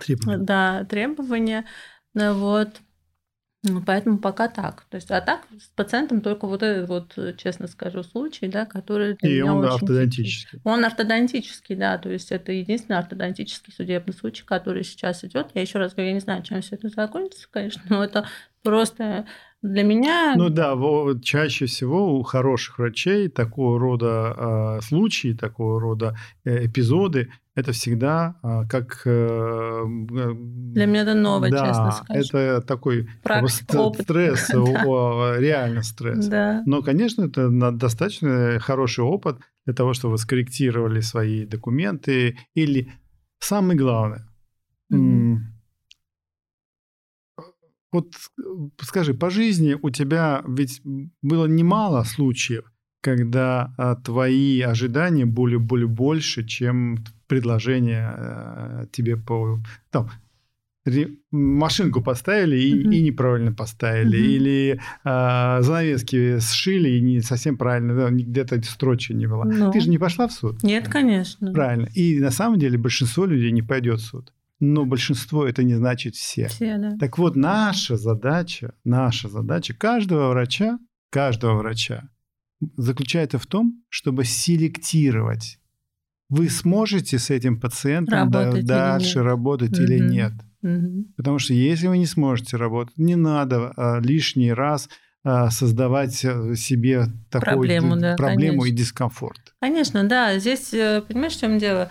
Speaker 2: Требования.
Speaker 1: да, требования. Ну, Вот. Ну, Поэтому пока так. То есть, а так с пациентом только вот этот вот, честно скажу, случай, да, который для
Speaker 2: И
Speaker 1: меня
Speaker 2: он
Speaker 1: очень
Speaker 2: ортодонтический.
Speaker 1: он ортодонтический, да, то есть это единственный ортодонтический судебный случай, который сейчас идет. Я еще раз говорю, я не знаю, чем все это закончится, конечно, но это просто для меня.
Speaker 2: Ну да, чаще всего у хороших врачей такого рода э, случаи, такого рода э, эпизоды, это всегда э, как... э,
Speaker 1: Для меня это новое,
Speaker 2: да,
Speaker 1: честно скажу.
Speaker 2: это такой ст-
Speaker 1: опыт.
Speaker 2: стресс, реально стресс.
Speaker 1: Да.
Speaker 2: Но, конечно, это достаточно хороший опыт для того, чтобы вы скорректировали свои документы. Или самое главное, вот э, скажи, по жизни у тебя ведь было немало случаев, когда а, твои ожидания были, были больше, чем предложение а, тебе по... Там, машинку поставили и,
Speaker 1: Мгм.
Speaker 2: и неправильно поставили,
Speaker 1: Мгм.
Speaker 2: или а, занавески сшили и не совсем правильно, где-то строчки не было.
Speaker 1: Ну.
Speaker 2: Ты же не пошла в суд?
Speaker 1: Нет, конечно.
Speaker 2: Правильно. И на самом деле большинство людей не пойдет в суд. Но большинство это не значит все.
Speaker 1: Все, да.
Speaker 2: Так вот, наша задача, наша задача каждого врача, каждого врача заключается в том, чтобы селектировать. Вы сможете с этим пациентом
Speaker 1: Работать или
Speaker 2: дальше
Speaker 1: нет.
Speaker 2: работать или
Speaker 1: Мгм.
Speaker 2: нет.
Speaker 1: Мгм.
Speaker 2: Потому что если вы не сможете работать, не надо а, лишний раз а, создавать а, себе такую
Speaker 1: Проблему, да,
Speaker 2: проблему и дискомфорт.
Speaker 1: Конечно, да. Здесь, э, понимаешь, в чем дело?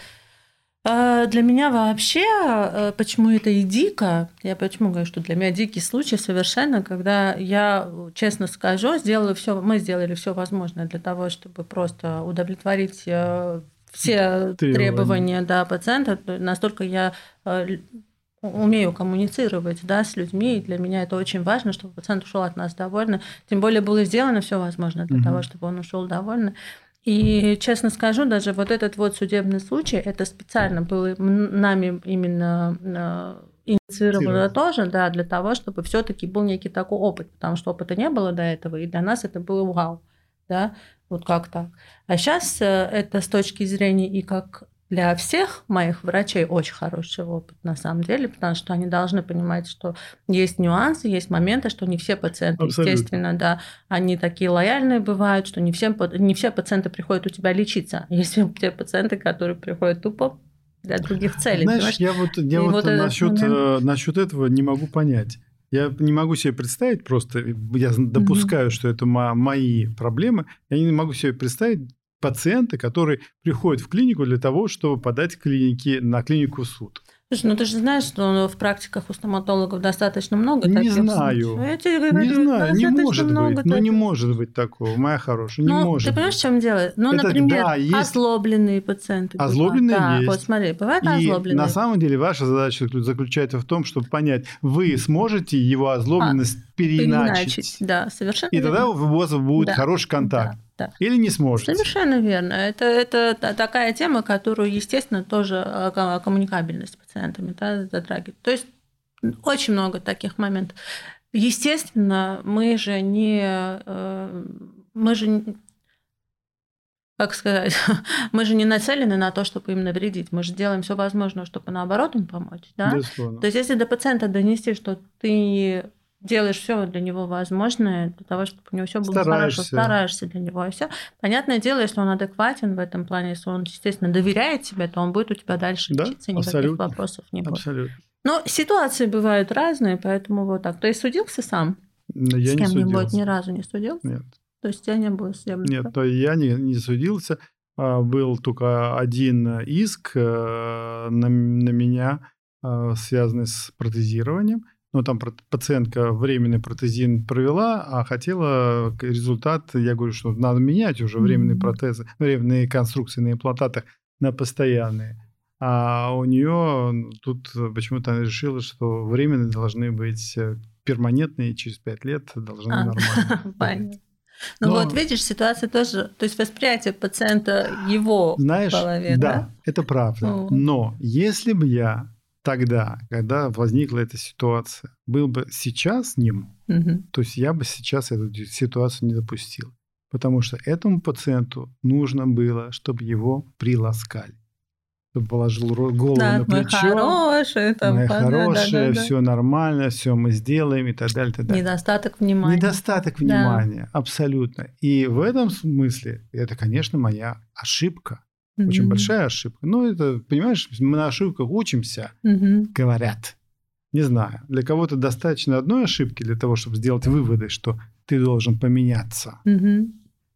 Speaker 1: Э, Для меня вообще, э, почему это и дико, я почему говорю, что для меня дикий случай совершенно, когда я, честно скажу, сделала все, мы сделали все возможное для того, чтобы просто удовлетворить э, все
Speaker 2: Требования.
Speaker 1: требования да, пациента. Настолько я э, умею коммуницировать да, с людьми, и для меня это очень важно, чтобы пациент ушел от нас довольный. Тем более было сделано все возможное для
Speaker 2: Мгм.
Speaker 1: того, чтобы он ушел довольный. И честно скажу, даже вот этот вот судебный случай, это специально было нами именно э, инициировано
Speaker 2: Инициировано.
Speaker 1: тоже, да, для того, чтобы все-таки был некий такой опыт, потому что опыта не было до этого, и для нас это было вау, да, вот как так. А сейчас это с точки зрения и как для всех моих врачей очень хороший опыт на самом деле, потому что они должны понимать, что есть нюансы, есть моменты, что не все пациенты,
Speaker 2: Абсолютно.
Speaker 1: естественно, да, они такие лояльные бывают, что не, всем, не все пациенты приходят у тебя лечиться. Есть те пациенты, которые приходят тупо для других целей.
Speaker 2: Знаешь,
Speaker 1: понимаешь?
Speaker 2: я вот, я
Speaker 1: И
Speaker 2: вот,
Speaker 1: вот
Speaker 2: насчет,
Speaker 1: момент.
Speaker 2: э, насчет этого не могу понять. Я не могу себе представить просто, я допускаю, что это мо- мои проблемы, я не могу себе представить пациента, который приходит в клинику для того, чтобы подать клинике, на клинику в суд.
Speaker 1: Слушай, ну ты же знаешь, что в практиках у стоматологов достаточно много
Speaker 2: Не
Speaker 1: таких
Speaker 2: знаю.
Speaker 1: случаев. Я тебе говорю,
Speaker 2: не знаю, не может
Speaker 1: много
Speaker 2: быть. Ну, не
Speaker 1: таких.
Speaker 2: может быть такого, моя хорошая, не
Speaker 1: ну,
Speaker 2: может
Speaker 1: ты понимаешь,
Speaker 2: быть.
Speaker 1: в чем дело? Ну,
Speaker 2: Это
Speaker 1: например,
Speaker 2: да, есть-
Speaker 1: озлобленные пациенты. бывают.
Speaker 2: Озлобленные
Speaker 1: да,
Speaker 2: есть.
Speaker 1: вот смотри, бывают
Speaker 2: И
Speaker 1: озлобленные.
Speaker 2: на самом деле ваша задача заключается в том, чтобы понять, вы сможете его озлобленность переиначить.
Speaker 1: Переиначить, Да, совершенно
Speaker 2: И тогда
Speaker 1: верно.
Speaker 2: у вас будет
Speaker 1: Да,
Speaker 2: хороший контакт.
Speaker 1: Да, да.
Speaker 2: Или не сможете.
Speaker 1: Совершенно верно. Это, это та- такая тема, которую, естественно, тоже ко- коммуникабельность с пациентами да, затрагивает. То есть очень много таких моментов. Естественно, мы же не... э, Мы же как сказать, мы же не нацелены на то, чтобы им навредить. Мы же делаем все возможное, чтобы наоборот им помочь. Да?
Speaker 2: Безусловно.
Speaker 1: То есть, если до пациента донести, что ты делаешь все для него возможное, для того, чтобы у него все было хорошо,
Speaker 2: Стараешься.
Speaker 1: стараешься для него, и все. Понятное дело, если он адекватен в этом плане, если он, естественно, доверяет тебе, то он будет у тебя дальше
Speaker 2: Да,
Speaker 1: лечиться, никаких
Speaker 2: абсолютно.
Speaker 1: вопросов не будет.
Speaker 2: Абсолютно.
Speaker 1: Но ситуации бывают разные, поэтому вот так. То есть судился сам?
Speaker 2: Но я
Speaker 1: С
Speaker 2: не
Speaker 1: кем-нибудь
Speaker 2: судился.
Speaker 1: ни разу не судился?
Speaker 2: Нет.
Speaker 1: То есть тебя не было судебного?
Speaker 2: Нет, то я не, не судился. А, Был только один иск э, на, на меня, э, связанный с протезированием. Но там пациентка временный протезин провела, а хотела результат, я говорю, что надо менять уже временные протезы, временные конструкции на имплантатах на постоянные. А у нее тут почему-то она решила, что временные должны быть э, перманентные, и через пять лет должны а, нормально.
Speaker 1: Понятно. Ну Но, вот видишь, ситуация тоже, то есть восприятие пациента его
Speaker 2: знаешь,
Speaker 1: в голове,
Speaker 2: да? Да, это правда. О. Но если бы я тогда, когда возникла эта ситуация, был бы сейчас ним, угу. то есть я бы сейчас эту ситуацию не допустил. Потому что этому пациенту нужно было, чтобы его приласкали чтобы положил голову да, на плечо.
Speaker 1: Мы хорошие, там,
Speaker 2: хорошие, да, да, все да. нормально, все мы сделаем и так далее, и так далее.
Speaker 1: Недостаток внимания.
Speaker 2: Недостаток внимания, да. абсолютно. И в этом смысле это, конечно, моя ошибка. Mm-hmm. Очень большая ошибка. Но это, понимаешь, мы на ошибках учимся, mm-hmm. говорят. Не знаю, для кого-то достаточно одной ошибки для того, чтобы сделать выводы, что ты должен поменяться. Mm-hmm.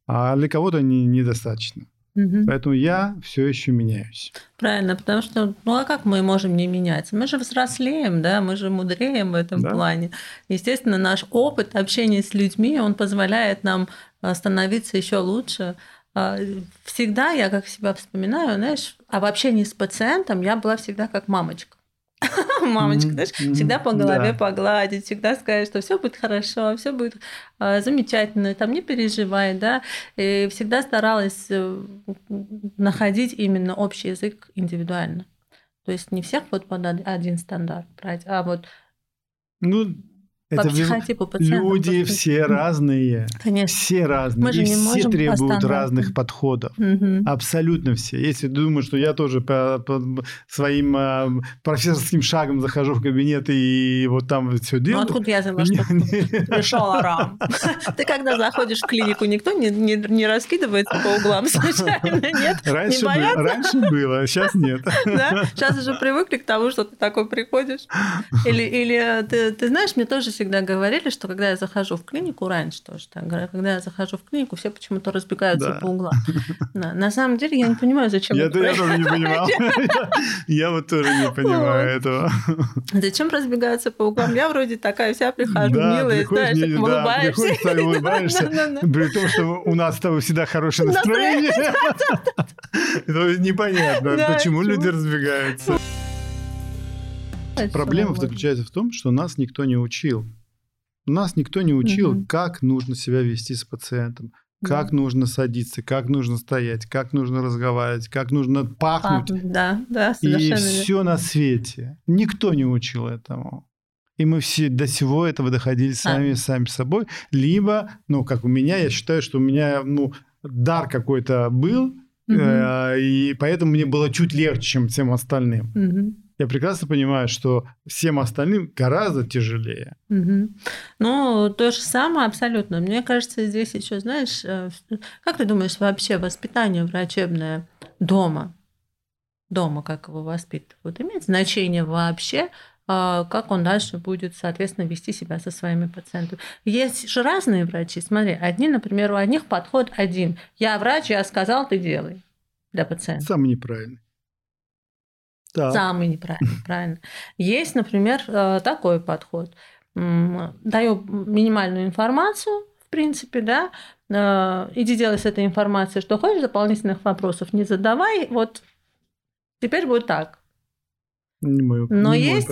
Speaker 2: А для кого-то не, недостаточно. Угу. Поэтому я все еще меняюсь.
Speaker 1: Правильно, потому что, ну а как мы можем не меняться? Мы же взрослеем, да, мы же мудреем в этом да. плане. Естественно, наш опыт общения с людьми, он позволяет нам а, становиться еще лучше. А, всегда я как себя вспоминаю, знаешь, а в общении с пациентом я была всегда как мамочка. мамочка, знаешь, всегда по голове погладить, всегда сказать, что все будет хорошо, все будет а, замечательно, там не переживай, да, и всегда старалась э, находить именно общий язык индивидуально. То есть не всех вот под один стандарт брать, а вот
Speaker 2: ну, это по психотипу пациента. Люди все разные. Конечно. Все разные. Мы же и не все требуют разных подходов. Угу. Абсолютно все. Если думаю, что я тоже по, по своим э, профессорским шагом захожу в кабинет и вот там все делаю. Ну
Speaker 1: откуда я знала, что пришел арам? Ты когда заходишь в клинику, никто не, не, не раскидывается по углам случайно, нет?
Speaker 2: Раньше, не было, раньше было, сейчас нет.
Speaker 1: Да? Сейчас уже привыкли к тому, что ты такой приходишь. Или, или ты, ты знаешь, мне тоже всегда говорили, что когда я захожу в клинику, раньше тоже так говорят, когда я захожу в клинику, все почему-то разбегаются да. по углам. Да. На самом деле я не понимаю, зачем
Speaker 2: я, это Я тоже не понимал. Я вот тоже не понимаю этого.
Speaker 1: Зачем разбегаются по углам? Я вроде такая вся прихожу, милая, знаешь, улыбаешься.
Speaker 2: улыбаешься. При том, что у нас с тобой всегда хорошее настроение. Непонятно, почему люди разбегаются. Проблема заключается в том, что нас никто не учил. Нас никто не учил, угу. как нужно себя вести с пациентом, как да. нужно садиться, как нужно стоять, как нужно разговаривать, как нужно пахнуть.
Speaker 1: Пахнуть, да, да,
Speaker 2: И все на свете. Никто не учил этому. И мы все до всего этого доходили сами, а. сами собой. Либо, ну, как у меня, я считаю, что у меня, ну, дар какой-то был, угу. э, и поэтому мне было чуть легче, чем всем остальным. Угу я прекрасно понимаю, что всем остальным гораздо тяжелее.
Speaker 1: Угу. Ну, то же самое абсолютно. Мне кажется, здесь еще, знаешь, э, как ты думаешь, вообще воспитание врачебное дома, дома, как его воспитывают, имеет значение вообще, а, как он дальше будет, соответственно, вести себя со своими пациентами. Есть же разные врачи. Смотри, одни, например, у одних подход один. Я врач, я сказал, ты делай для пациента.
Speaker 2: Самый неправильный.
Speaker 1: Так. Самый неправильный, правильно. Есть, например, э, такой подход. Даю минимальную информацию, в принципе, да, э, иди делай с этой информацией, что хочешь, дополнительных вопросов не задавай, вот теперь будет так.
Speaker 2: Не мой,
Speaker 1: Но
Speaker 2: не
Speaker 1: есть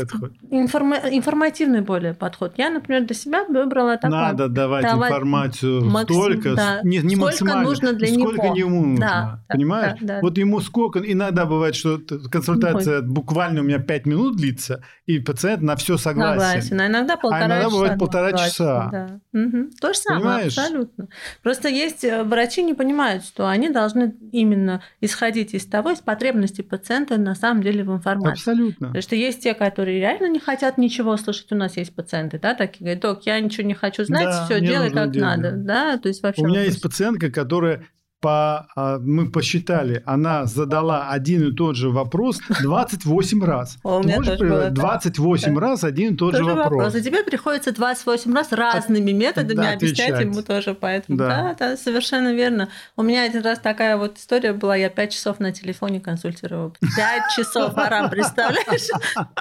Speaker 1: информа- информативный более подход. Я, например, для себя выбрала такой.
Speaker 2: Надо давать, давать информацию максим... столько, да. не, не сколько максимально, нужно для сколько него. ему нужно. Да, понимаешь? Да, да. Вот ему сколько, иногда бывает, что консультация Ой. буквально у меня 5 минут длится, и пациент на все согласен. Согласен,
Speaker 1: а иногда полтора
Speaker 2: а иногда
Speaker 1: часа.
Speaker 2: бывает полтора часа.
Speaker 1: Да. Угу. То же самое, Понимаешь? абсолютно. Просто есть э, врачи не понимают, что они должны именно исходить из того, из потребностей пациента на самом деле в информации.
Speaker 2: Абсолютно.
Speaker 1: Абсолютно. Потому что есть те, которые реально не хотят ничего слышать. У нас есть пациенты, да, такие говорят, док, я ничего не хочу знать, да, все делай как делать. надо, да, то есть вообще.
Speaker 2: У меня есть пациентка, которая по, а, мы посчитали, она задала один и тот же вопрос 28 раз.
Speaker 1: У меня тоже было
Speaker 2: 28 так. раз один и тот же вопрос. вопрос.
Speaker 1: И тебе приходится 28 раз разными методами да, объяснять отвечать. ему тоже. Поэтому да. да, да, совершенно верно. У меня один раз такая вот история была, я 5 часов на телефоне консультировала. 5 часов, Арам, представляешь?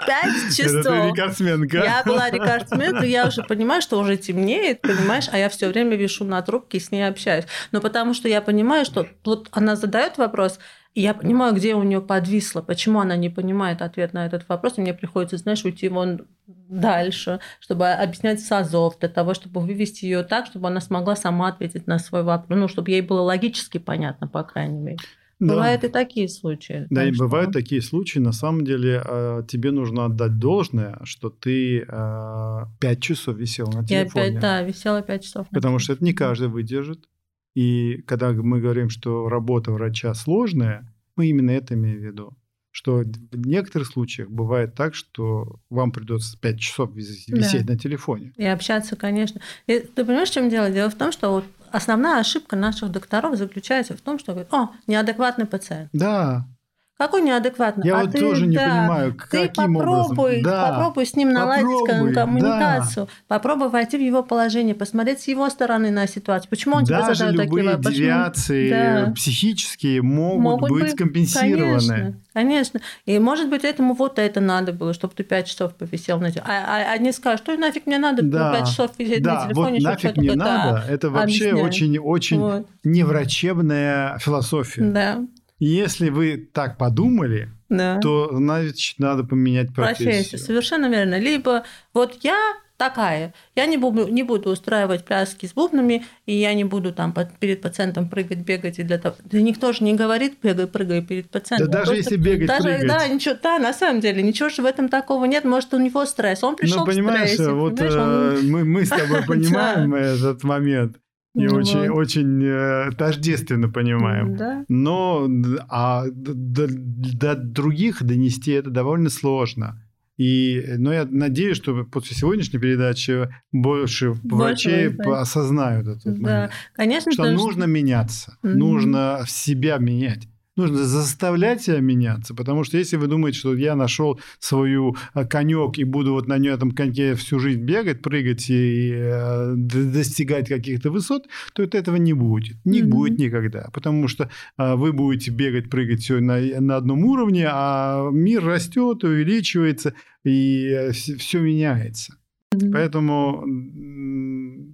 Speaker 1: 5 часов. Это
Speaker 2: рекордсменка.
Speaker 1: Я была рекордсменка, я уже понимаю, что уже темнеет, понимаешь, а я все время вешу на трубке и с ней общаюсь. Но потому что я понимаю, понимаю, что вот она задает вопрос, И я понимаю, где у нее подвисло, почему она не понимает ответ на этот вопрос, и мне приходится, знаешь, уйти вон дальше, чтобы объяснять с азов, для того, чтобы вывести ее так, чтобы она смогла сама ответить на свой вопрос, ну, чтобы ей было логически понятно, по крайней мере. Да. Бывают и такие случаи.
Speaker 2: Да, и что... бывают такие случаи. На самом деле а, тебе нужно отдать должное, что ты а, пять часов висел на телефоне.
Speaker 1: Я 5, да, висела пять часов.
Speaker 2: Потому что это не каждый выдержит. И когда мы говорим, что работа врача сложная, мы именно это имеем в виду. Что в некоторых случаях бывает так, что вам придется 5 часов висеть да. на телефоне.
Speaker 1: И общаться, конечно. И ты понимаешь, в чем дело? Дело в том, что вот основная ошибка наших докторов заключается в том, что говорят, о, неадекватный пациент.
Speaker 2: Да,
Speaker 1: какой неадекватный?
Speaker 2: Я
Speaker 1: а
Speaker 2: вот ты, тоже не да, понимаю,
Speaker 1: ты
Speaker 2: каким
Speaker 1: попробуй,
Speaker 2: образом. Да,
Speaker 1: попробуй с ним наладить попробуй, коммуникацию, да. попробуй войти в его положение, посмотреть с его стороны на ситуацию. Почему он
Speaker 2: Даже
Speaker 1: тебе задает
Speaker 2: такие
Speaker 1: вопросы?
Speaker 2: девиации да. психические могут, могут быть, быть скомпенсированы.
Speaker 1: Конечно, конечно. И может быть этому вот это надо было, чтобы ты пять часов повисел на телефоне. А, а они скажут, что нафиг мне надо да. 5 часов висеть
Speaker 2: да,
Speaker 1: на телефоне,
Speaker 2: вот нафиг мне надо. Это вообще очень-очень вот. неврачебная философия.
Speaker 1: Да.
Speaker 2: Если вы так подумали, да. то значит надо поменять профессию. Профессию,
Speaker 1: совершенно верно. Либо вот я такая, я не буду, не буду устраивать пляски с бубнами, и я не буду там под, перед пациентом прыгать, бегать и для того. Да никто же не говорит бегай, прыгай перед пациентом.
Speaker 2: Да даже если бегать, даже, прыгать.
Speaker 1: Да, ничего, да, на самом деле, ничего же в этом такого нет. Может, у него стресс, он пришел
Speaker 2: ну, понимаешь, в стрессе. Вот понимаешь, он... Э, мы, мы с тобой понимаем этот момент. И ну, очень, вот. очень э, тождественно понимаем.
Speaker 1: Да.
Speaker 2: Но а до, до других донести это довольно сложно. И, но я надеюсь, что после сегодняшней передачи больше, больше врачей да. осознают этот да. момент.
Speaker 1: Конечно,
Speaker 2: что нужно меняться, mm-hmm. нужно себя менять нужно заставлять себя меняться, потому что если вы думаете, что я нашел свою э, конек и буду вот на этом коньке всю жизнь бегать, прыгать и э, достигать каких-то высот, то это этого не будет, не mm-hmm. будет никогда, потому что э, вы будете бегать, прыгать все на, на одном уровне, а мир растет, увеличивается и все меняется. Mm-hmm. Поэтому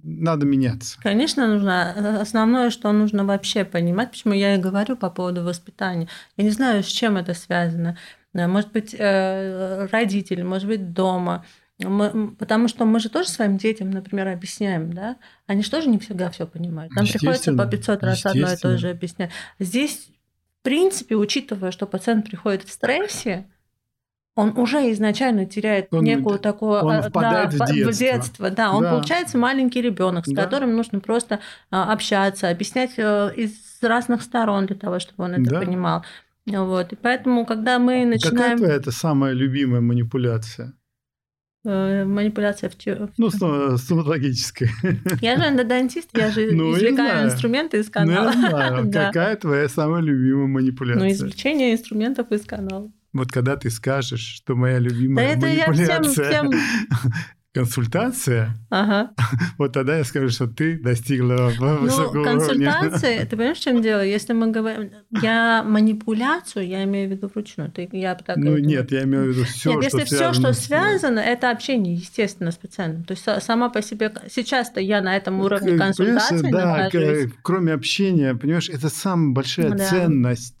Speaker 2: надо меняться.
Speaker 1: Конечно, нужно. Основное, что нужно вообще понимать, почему я и говорю по поводу воспитания. Я не знаю, с чем это связано. Может быть, э, родители, может быть, дома. Мы, потому что мы же тоже своим детям, например, объясняем, да? Они же тоже не всегда все понимают. Нам приходится по 500 раз одно и то же объяснять. Здесь, в принципе, учитывая, что пациент приходит в стрессе, он уже изначально теряет он, некую такую
Speaker 2: он а, да, в, детство.
Speaker 1: в детство. Да, он да. получается маленький ребенок, с да. которым нужно просто а, общаться, объяснять э, из разных сторон для того, чтобы он это да. понимал. Вот. И поэтому, когда мы начинаем...
Speaker 2: Какая твоя это самая любимая манипуляция?
Speaker 1: Э, манипуляция в теории.
Speaker 2: Ну, стоматологическая.
Speaker 1: Я же эндодонтист, я же ну, извлекаю инструменты из канала.
Speaker 2: Ну, я знаю. Какая твоя самая любимая манипуляция?
Speaker 1: Ну, извлечение инструментов из канала.
Speaker 2: Вот когда ты скажешь, что моя любимая да манипуляция... Всем, всем... консультация,
Speaker 1: ага.
Speaker 2: вот тогда я скажу, что ты достигла ну, высокого
Speaker 1: консультация, уровня. ты понимаешь, в чем дело? Если мы говорим, я манипуляцию, я имею в виду вручную. Ты, я так
Speaker 2: ну нет, я имею в виду все,
Speaker 1: нет,
Speaker 2: что
Speaker 1: если все, что связано, это общение, естественно, с пациентом. То есть сама по себе сейчас-то я на этом уровне консультации
Speaker 2: Да, кроме общения, понимаешь, это самая большая да. ценность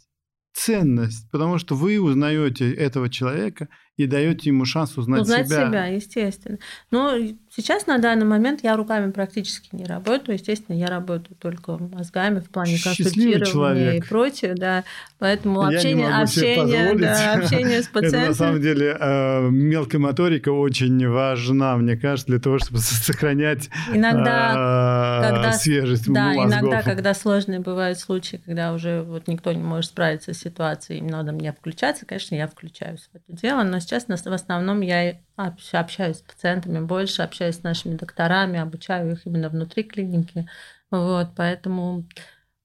Speaker 2: ценность, потому что вы узнаете этого человека и даете ему шанс узнать,
Speaker 1: узнать
Speaker 2: себя.
Speaker 1: себя, естественно. Но сейчас на данный момент я руками практически не работаю. Естественно, я работаю только мозгами в плане консультирования человек. и прочее, да. Поэтому я общение, общение, да, общение с пациентом. Это
Speaker 2: на самом деле э, мелкая моторика очень важна, мне кажется, для того, чтобы сохранять иногда, э, когда, свежесть
Speaker 1: Да, мозгов. иногда, когда сложные бывают случаи, когда уже вот никто не может справиться с ситуацией, им надо мне включаться, конечно, я включаюсь в это дело, но сейчас в основном я общаюсь с пациентами больше, общаюсь с нашими докторами, обучаю их именно внутри клиники. Вот, поэтому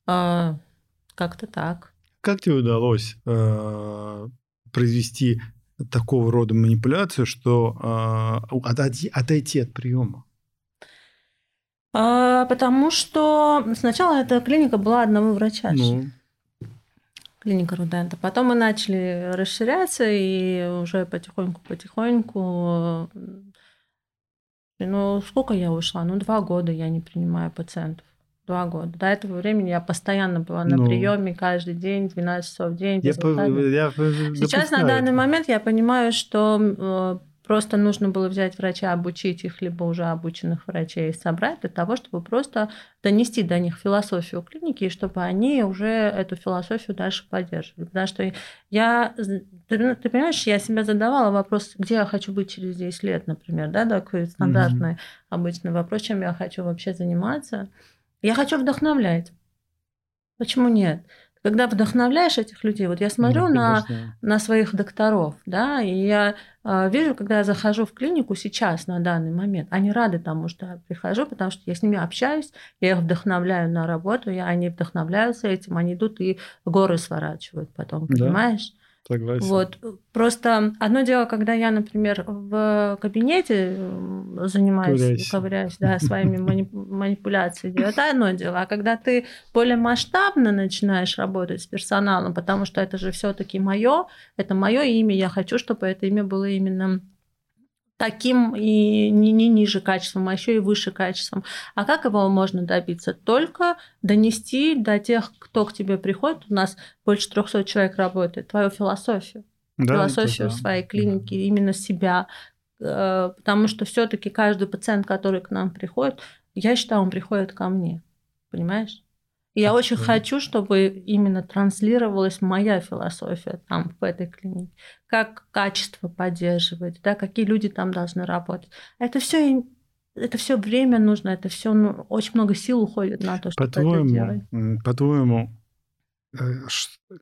Speaker 1: э, как-то так.
Speaker 2: Как тебе удалось э, произвести такого рода манипуляцию, что э, отойти, отойти от приема?
Speaker 1: А, потому что сначала эта клиника была одного врача. Ну клиника Рудента. Потом мы начали расширяться, и уже потихоньку-потихоньку... Ну, сколько я ушла? Ну, два года я не принимаю пациентов. Два года. До этого времени я постоянно была на ну, приеме каждый день, 12 часов в день. Я, по, я Сейчас на данный момент я понимаю, что э, Просто нужно было взять врача, обучить их, либо уже обученных врачей собрать для того, чтобы просто донести до них философию клиники, и чтобы они уже эту философию дальше поддерживали. Потому что я, ты, ты понимаешь, я себе задавала вопрос, где я хочу быть через 10 лет, например, да, такой стандартный mm-hmm. обычный вопрос, чем я хочу вообще заниматься. Я хочу вдохновлять. Почему нет? Когда вдохновляешь этих людей, вот я смотрю на, на своих докторов, да, и я э, вижу, когда я захожу в клинику сейчас, на данный момент, они рады тому, что я прихожу, потому что я с ними общаюсь, я их вдохновляю на работу, я, они вдохновляются этим, они идут и горы сворачивают потом, понимаешь? Да.
Speaker 2: Согласен.
Speaker 1: Вот. Просто одно дело, когда я, например, в кабинете занимаюсь, Ковыряйся. ковыряюсь, да, своими манипуляциями, это одно дело. А когда ты более масштабно начинаешь работать с персоналом, потому что это же все-таки мое, это мое имя, я хочу, чтобы это имя было именно таким и не, не ниже качеством, а еще и выше качеством. А как его можно добиться? Только донести до тех, кто к тебе приходит, у нас больше 300 человек работает, твою философию, да, философию да. своей клиники, да. именно себя. Э, потому что все-таки каждый пациент, который к нам приходит, я считаю, он приходит ко мне. Понимаешь? И я очень хочу, чтобы именно транслировалась моя философия там, в этой клинике. Как качество поддерживать, да, какие люди там должны работать. Это все это все время нужно, это все ну, очень много сил уходит на то, чтобы
Speaker 2: по-твоему,
Speaker 1: это делать.
Speaker 2: По-твоему, э,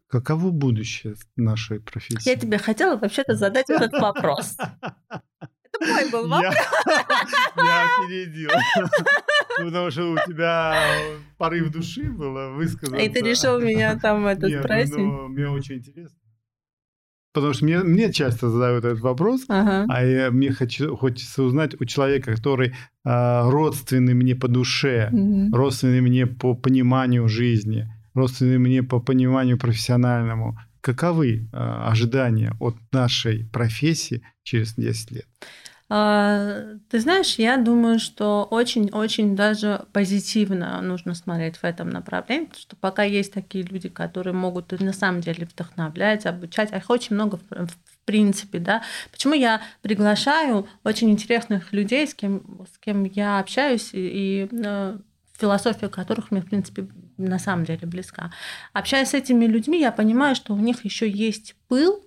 Speaker 2: каково будущее нашей профессии?
Speaker 1: Я тебе хотела вообще-то задать этот вопрос. Это мой был вопрос.
Speaker 2: Я опередил. Ну, потому что у тебя порыв души было высказано.
Speaker 1: И ты решил меня там это
Speaker 2: Нет,
Speaker 1: спросить?
Speaker 2: Ну, мне очень интересно. Потому что мне, мне часто задают этот вопрос, ага. а я, мне хочу, хочется узнать у человека, который э, родственный мне по душе, угу. родственный мне по пониманию жизни, родственный мне по пониманию профессиональному. Каковы э, ожидания от нашей профессии через 10 лет?
Speaker 1: А, ты знаешь, я думаю, что очень-очень даже позитивно нужно смотреть в этом направлении, потому что пока есть такие люди, которые могут на самом деле вдохновлять, обучать, а их очень много в, в принципе, да. Почему я приглашаю очень интересных людей, с кем, с кем я общаюсь, и, и э, философия которых мне, в принципе, на самом деле близка. Общаясь с этими людьми, я понимаю, что у них еще есть пыл,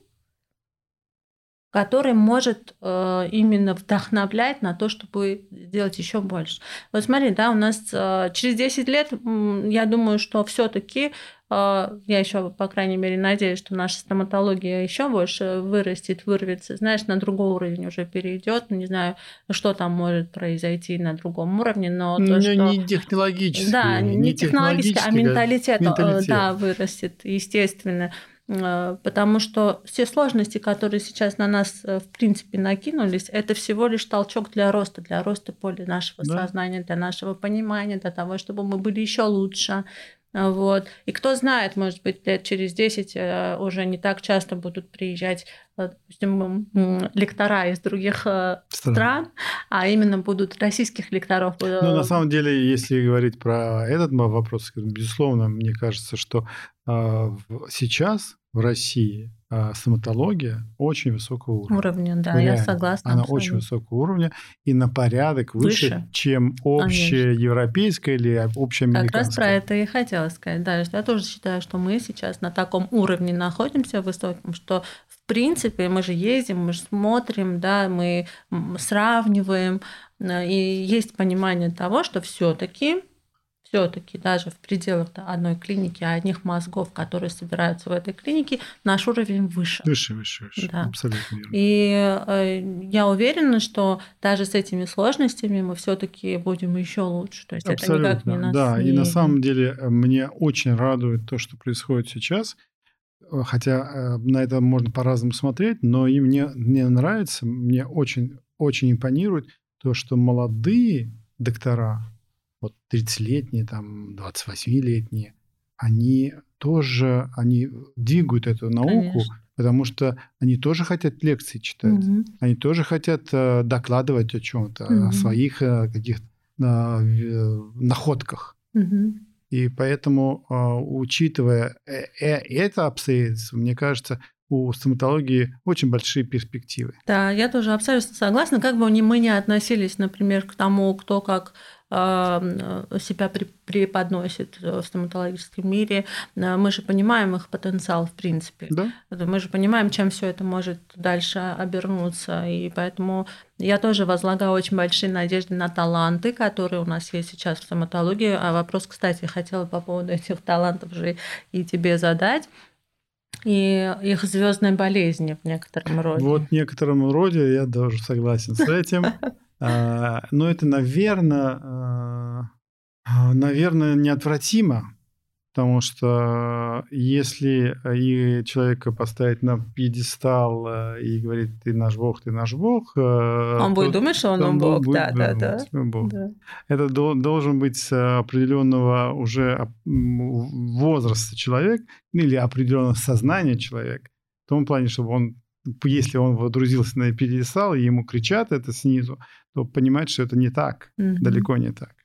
Speaker 1: который может э, именно вдохновлять на то, чтобы делать еще больше. Вот смотри, да, у нас э, через 10 лет, я думаю, что все-таки, э, я еще, по крайней мере, надеюсь, что наша стоматология еще больше вырастет, вырвется, знаешь, на другой уровень уже перейдет. Ну, не знаю, что там может произойти на другом уровне, но то,
Speaker 2: но
Speaker 1: что...
Speaker 2: не технологически.
Speaker 1: Да, не, не технологически, а менталитет, менталитет, да, вырастет, естественно. Э, потому что все сложности, которые сейчас на нас, э, в принципе, накинулись, это всего лишь толчок для роста, для роста поля нашего да. сознания, для нашего понимания, для того, чтобы мы были еще лучше. Вот. И кто знает, может быть, лет через 10 э, уже не так часто будут приезжать, допустим, лектора из других стран, стран а именно будут российских лекторов.
Speaker 2: Ну, на самом деле, если говорить про этот вопрос, безусловно, мне кажется, что сейчас в России а, стоматология очень высокого уровня.
Speaker 1: Уровня, да, Реально. я согласна.
Speaker 2: Она абсолютно. очень высокого уровня и на порядок выше, выше. чем общеевропейская или общеамериканская.
Speaker 1: Как раз про это и хотела сказать. Да, я тоже считаю, что мы сейчас на таком уровне находимся высоком, что в принципе мы же ездим, мы же смотрим, да, мы сравниваем, и есть понимание того, что все-таки все-таки даже в пределах одной клиники, а одних мозгов, которые собираются в этой клинике, наш уровень выше.
Speaker 2: Выше, выше, выше. Да. Абсолютно верно.
Speaker 1: И э, я уверена, что даже с этими сложностями мы все-таки будем еще лучше. То есть Абсолютно. это никак не нас
Speaker 2: Да, не... и на самом деле э, мне очень радует то, что происходит сейчас. Э, хотя на это можно по-разному смотреть, но и мне, мне нравится, мне очень, очень импонирует то, что молодые доктора, вот 30-летние, там, 28-летние, они тоже, они двигают эту науку, Конечно. потому что они тоже хотят лекции читать, угу. они тоже хотят э, докладывать о чем-то, угу. о своих э, каких-то э, находках.
Speaker 1: Мгм.
Speaker 2: И поэтому, а, учитывая э- э- это обстоятельство, мне кажется, у стоматологии очень большие перспективы.
Speaker 1: Да, я тоже абсолютно согласна. Как бы мы ни относились, например, к тому, кто как себя преподносит в стоматологическом мире, а, мы же понимаем их потенциал в принципе.
Speaker 2: Да?
Speaker 1: Мы же понимаем, чем все это может дальше обернуться. И поэтому я тоже возлагаю очень большие надежды на таланты, которые у нас есть сейчас в стоматологии. А вопрос, кстати, хотела по поводу этих талантов же и тебе задать. И их звездной болезни в некотором роде.
Speaker 2: Вот в некотором роде я даже согласен с этим. А, Но это, наверное, наверное, неотвратимо, потому что если и человека поставить на пьедестал э, и говорить, ты наш бог, ты наш бог, э,
Speaker 1: Он будет думать, что он он бог.
Speaker 2: будет
Speaker 1: Да, да, да.
Speaker 2: бог.
Speaker 1: Да.
Speaker 2: Это до- должен быть определенного уже возраста человек или определенного сознания человек. В том плане, чтобы он, если он водрузился на пьедестал, и ему кричат это снизу, то понимать, что это не так,
Speaker 1: Мгм.
Speaker 2: далеко не так.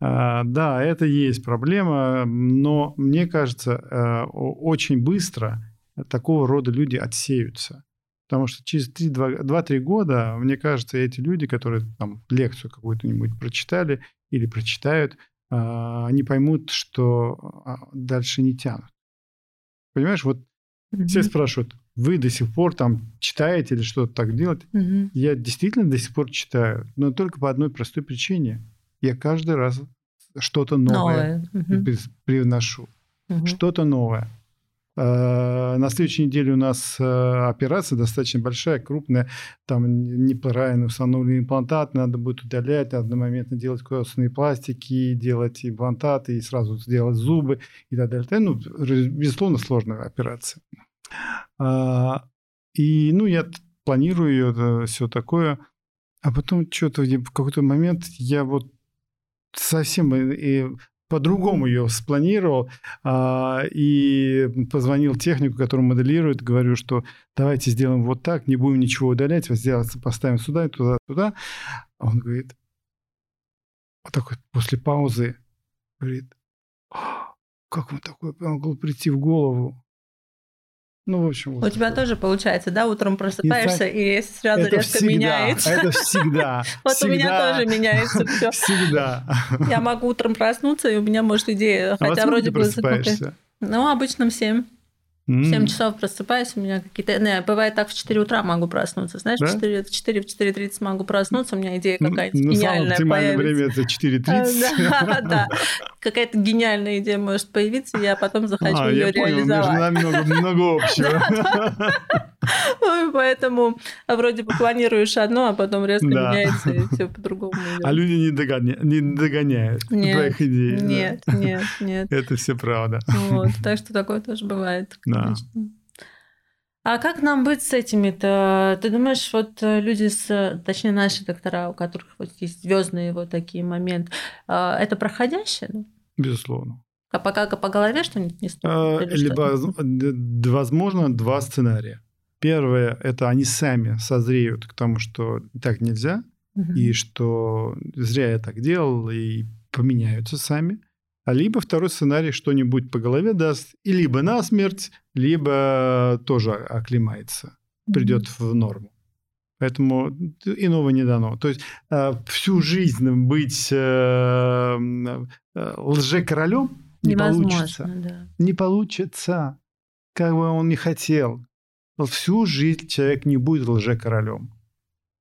Speaker 2: А, Да, это есть проблема, но мне кажется, э, очень быстро такого рода люди отсеются. Потому что через 2-3 года, мне кажется, эти люди, которые там лекцию какую-то-нибудь прочитали или прочитают, а, они поймут, что а, дальше не тянут. Понимаешь, вот все
Speaker 1: Мгм.
Speaker 2: спрашивают, вы до сих пор там читаете или что-то так делаете?
Speaker 1: Мгм.
Speaker 2: Я действительно до сих пор читаю, но только по одной простой причине. Я каждый раз что-то новое,
Speaker 1: Новое.
Speaker 2: Привношу.
Speaker 1: Мгм.
Speaker 2: Что-то новое. Э, На следующей неделе у нас э, операция достаточно большая, крупная. Там неправильно установленный имплантат, надо будет удалять, одномоментно делать костные пластики, делать имплантаты и сразу сделать зубы и так далее. Ну, безусловно, сложная операция. А, И, ну, я планирую ее, все такое. А потом что-то в какой-то момент я вот совсем и, по-другому ее спланировал а, и позвонил технику, который моделирует, говорю, что давайте сделаем вот так, не будем ничего удалять, вот сделать, поставим сюда и туда, туда. Он говорит, вот такой после паузы, говорит, «А, как вам такое могло прийти в голову? Ну, в общем, вот
Speaker 1: У тебя
Speaker 2: такое.
Speaker 1: тоже получается, да, утром просыпаешься и сразу
Speaker 2: это
Speaker 1: резко
Speaker 2: всегда,
Speaker 1: меняется.
Speaker 2: Это всегда.
Speaker 1: Вот у меня тоже меняется все.
Speaker 2: Всегда.
Speaker 1: Я могу утром проснуться, и у меня может идея,
Speaker 2: А
Speaker 1: хотя вроде бы... Ну, обычно в 7. В
Speaker 2: М.
Speaker 1: 7 часов просыпаюсь, у меня какие-то... Не, бывает так, в 4 утра могу проснуться. Знаешь,
Speaker 2: Да?
Speaker 1: в 4, в 4, в 4.30 могу проснуться, у меня идея
Speaker 2: Ну,
Speaker 1: какая-то
Speaker 2: ну, самое
Speaker 1: гениальная
Speaker 2: оптимальное
Speaker 1: появится.
Speaker 2: время это 4.30.
Speaker 1: А, Да, да. Какая-то гениальная идея может появиться, я потом захочу
Speaker 2: А,
Speaker 1: ее
Speaker 2: я понял, между
Speaker 1: реализовать.
Speaker 2: нами много, много общего.
Speaker 1: Поэтому вроде бы планируешь одно, а потом резко
Speaker 2: Да.
Speaker 1: меняется, и все по-другому.
Speaker 2: А люди не, догоня- не догоняют
Speaker 1: Нет,
Speaker 2: твоих идей. да.
Speaker 1: Нет, нет, нет.
Speaker 2: Это все правда.
Speaker 1: Вот, так что такое тоже бывает,
Speaker 2: Да.
Speaker 1: конечно. А как нам быть с этими-то? Ты думаешь, вот э, люди с, точнее наши доктора, у которых вот есть звездные вот такие моменты, э, это проходящее?
Speaker 2: Безусловно.
Speaker 1: А пока по голове что-нибудь не
Speaker 2: А,
Speaker 1: стукнет? или
Speaker 2: Либо,
Speaker 1: что-то?
Speaker 2: д- возможно, два сценария. Первое – это они сами созреют к тому, что так нельзя,
Speaker 1: Мгм.
Speaker 2: и что зря я так делал, и поменяются сами. А либо второй сценарий что-нибудь по голове даст, и либо насмерть, либо тоже оклемается, придет в норму. Поэтому иного не дано. То есть э, всю жизнь быть э, э, лжекоролем не
Speaker 1: Невозможно,
Speaker 2: получится.
Speaker 1: да.
Speaker 2: Не получится, как бы он не хотел. Всю жизнь человек не будет лжекоролем.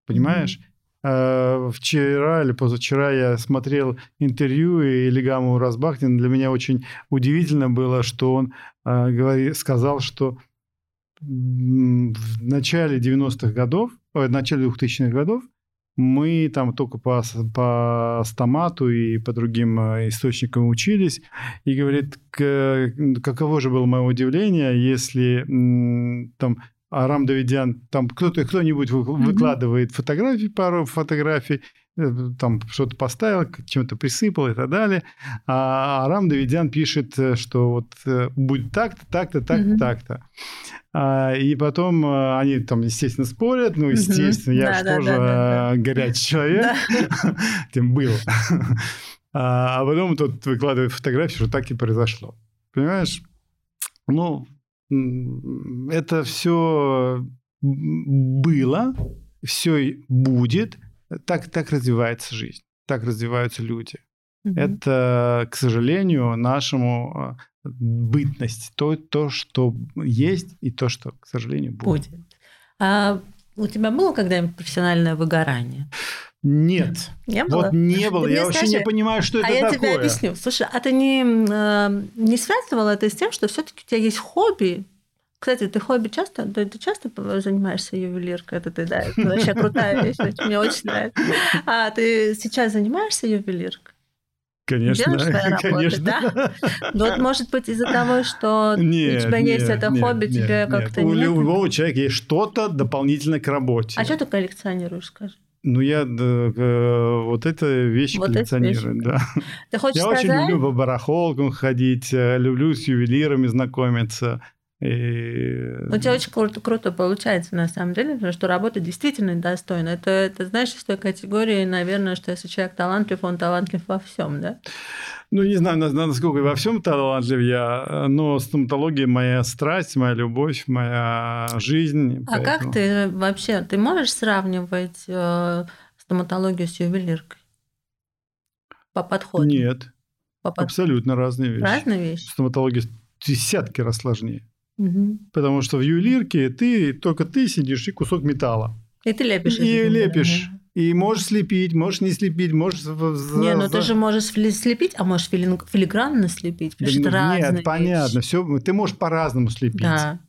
Speaker 2: Понимаешь? Э, Вчера или позавчера я смотрел интервью Илигаму Разбахтина. Для меня очень удивительно было, что он э, сказал, что в начале 90-х годов, ой, в начале 2000-х годов мы там только по, по стомату и по другим э, источникам учились. И говорит, каково же было мое удивление, если там Арам Давидян, там кто-то, кто-нибудь выкладывает фотографии, пару фотографий, э, там что-то поставил, чем-то присыпал и так далее. А Арам Давидян пишет, э, что вот э, будет так-то, так-то, так-то,
Speaker 1: Мгм.
Speaker 2: так-то. А, И потом они там, естественно, спорят. Ну, естественно, я
Speaker 1: Да,
Speaker 2: же
Speaker 1: да,
Speaker 2: тоже
Speaker 1: да, да,
Speaker 2: горячий человек. Тем был. А, а потом тут выкладывает фотографию, что так и произошло. Понимаешь? Ну, это все было, все будет, так, так развивается жизнь, так развиваются люди. Угу. Это, к сожалению, нашему а, бытность, то, то, что есть, и то, что, к сожалению, будет. будет.
Speaker 1: А у тебя было когда-нибудь профессиональное выгорание?
Speaker 2: Нет.
Speaker 1: Не было?
Speaker 2: Вот не было. я вообще не понимаю, что это
Speaker 1: а
Speaker 2: такое.
Speaker 1: А я тебе объясню. Слушай, а ты не, э, не связывала это с тем, что все таки у тебя есть хобби, кстати, ты хобби часто, ты, ты часто занимаешься ювелиркой? Это ты, да, это вообще крутая вещь, мне очень нравится. А ты сейчас занимаешься ювелиркой?
Speaker 2: Конечно, конечно.
Speaker 1: да? Но вот, может быть, из-за того, что нет, у тебя нет, есть это нет, хобби, нет, тебе как-то
Speaker 2: У любого человека есть что-то дополнительно к работе.
Speaker 1: А что ты коллекционируешь, скажи?
Speaker 2: Ну, я да, вот это вещи вот коллекционирую, да.
Speaker 1: Ты хочешь
Speaker 2: я
Speaker 1: сказать?
Speaker 2: очень люблю по барахолкам ходить, э, люблю с ювелирами знакомиться.
Speaker 1: И... У тебя очень круто, круто получается, на самом деле, потому что работа действительно достойна. Это, это знаешь, из той категории, наверное, что если человек талантлив, он талантлив во всем, да?
Speaker 2: Ну, не знаю, насколько во всем талантлив я, но стоматология моя страсть, моя любовь, моя жизнь.
Speaker 1: А поэтому... как ты вообще, ты можешь сравнивать э, стоматологию с ювелиркой? По подходу?
Speaker 2: Нет. По подходу. Абсолютно разные вещи.
Speaker 1: Разные вещи?
Speaker 2: Стоматология десятки раз сложнее.
Speaker 1: Угу.
Speaker 2: Потому что в ювелирке ты только ты сидишь и кусок металла.
Speaker 1: И ты лепишь.
Speaker 2: И лепишь. И можешь слепить, можешь не слепить, можешь...
Speaker 1: Не, ну ты же можешь слепить, а можешь филигранно слепить, потому да, что
Speaker 2: Нет,
Speaker 1: разные
Speaker 2: понятно, все, ты можешь по-разному слепить.
Speaker 1: Да.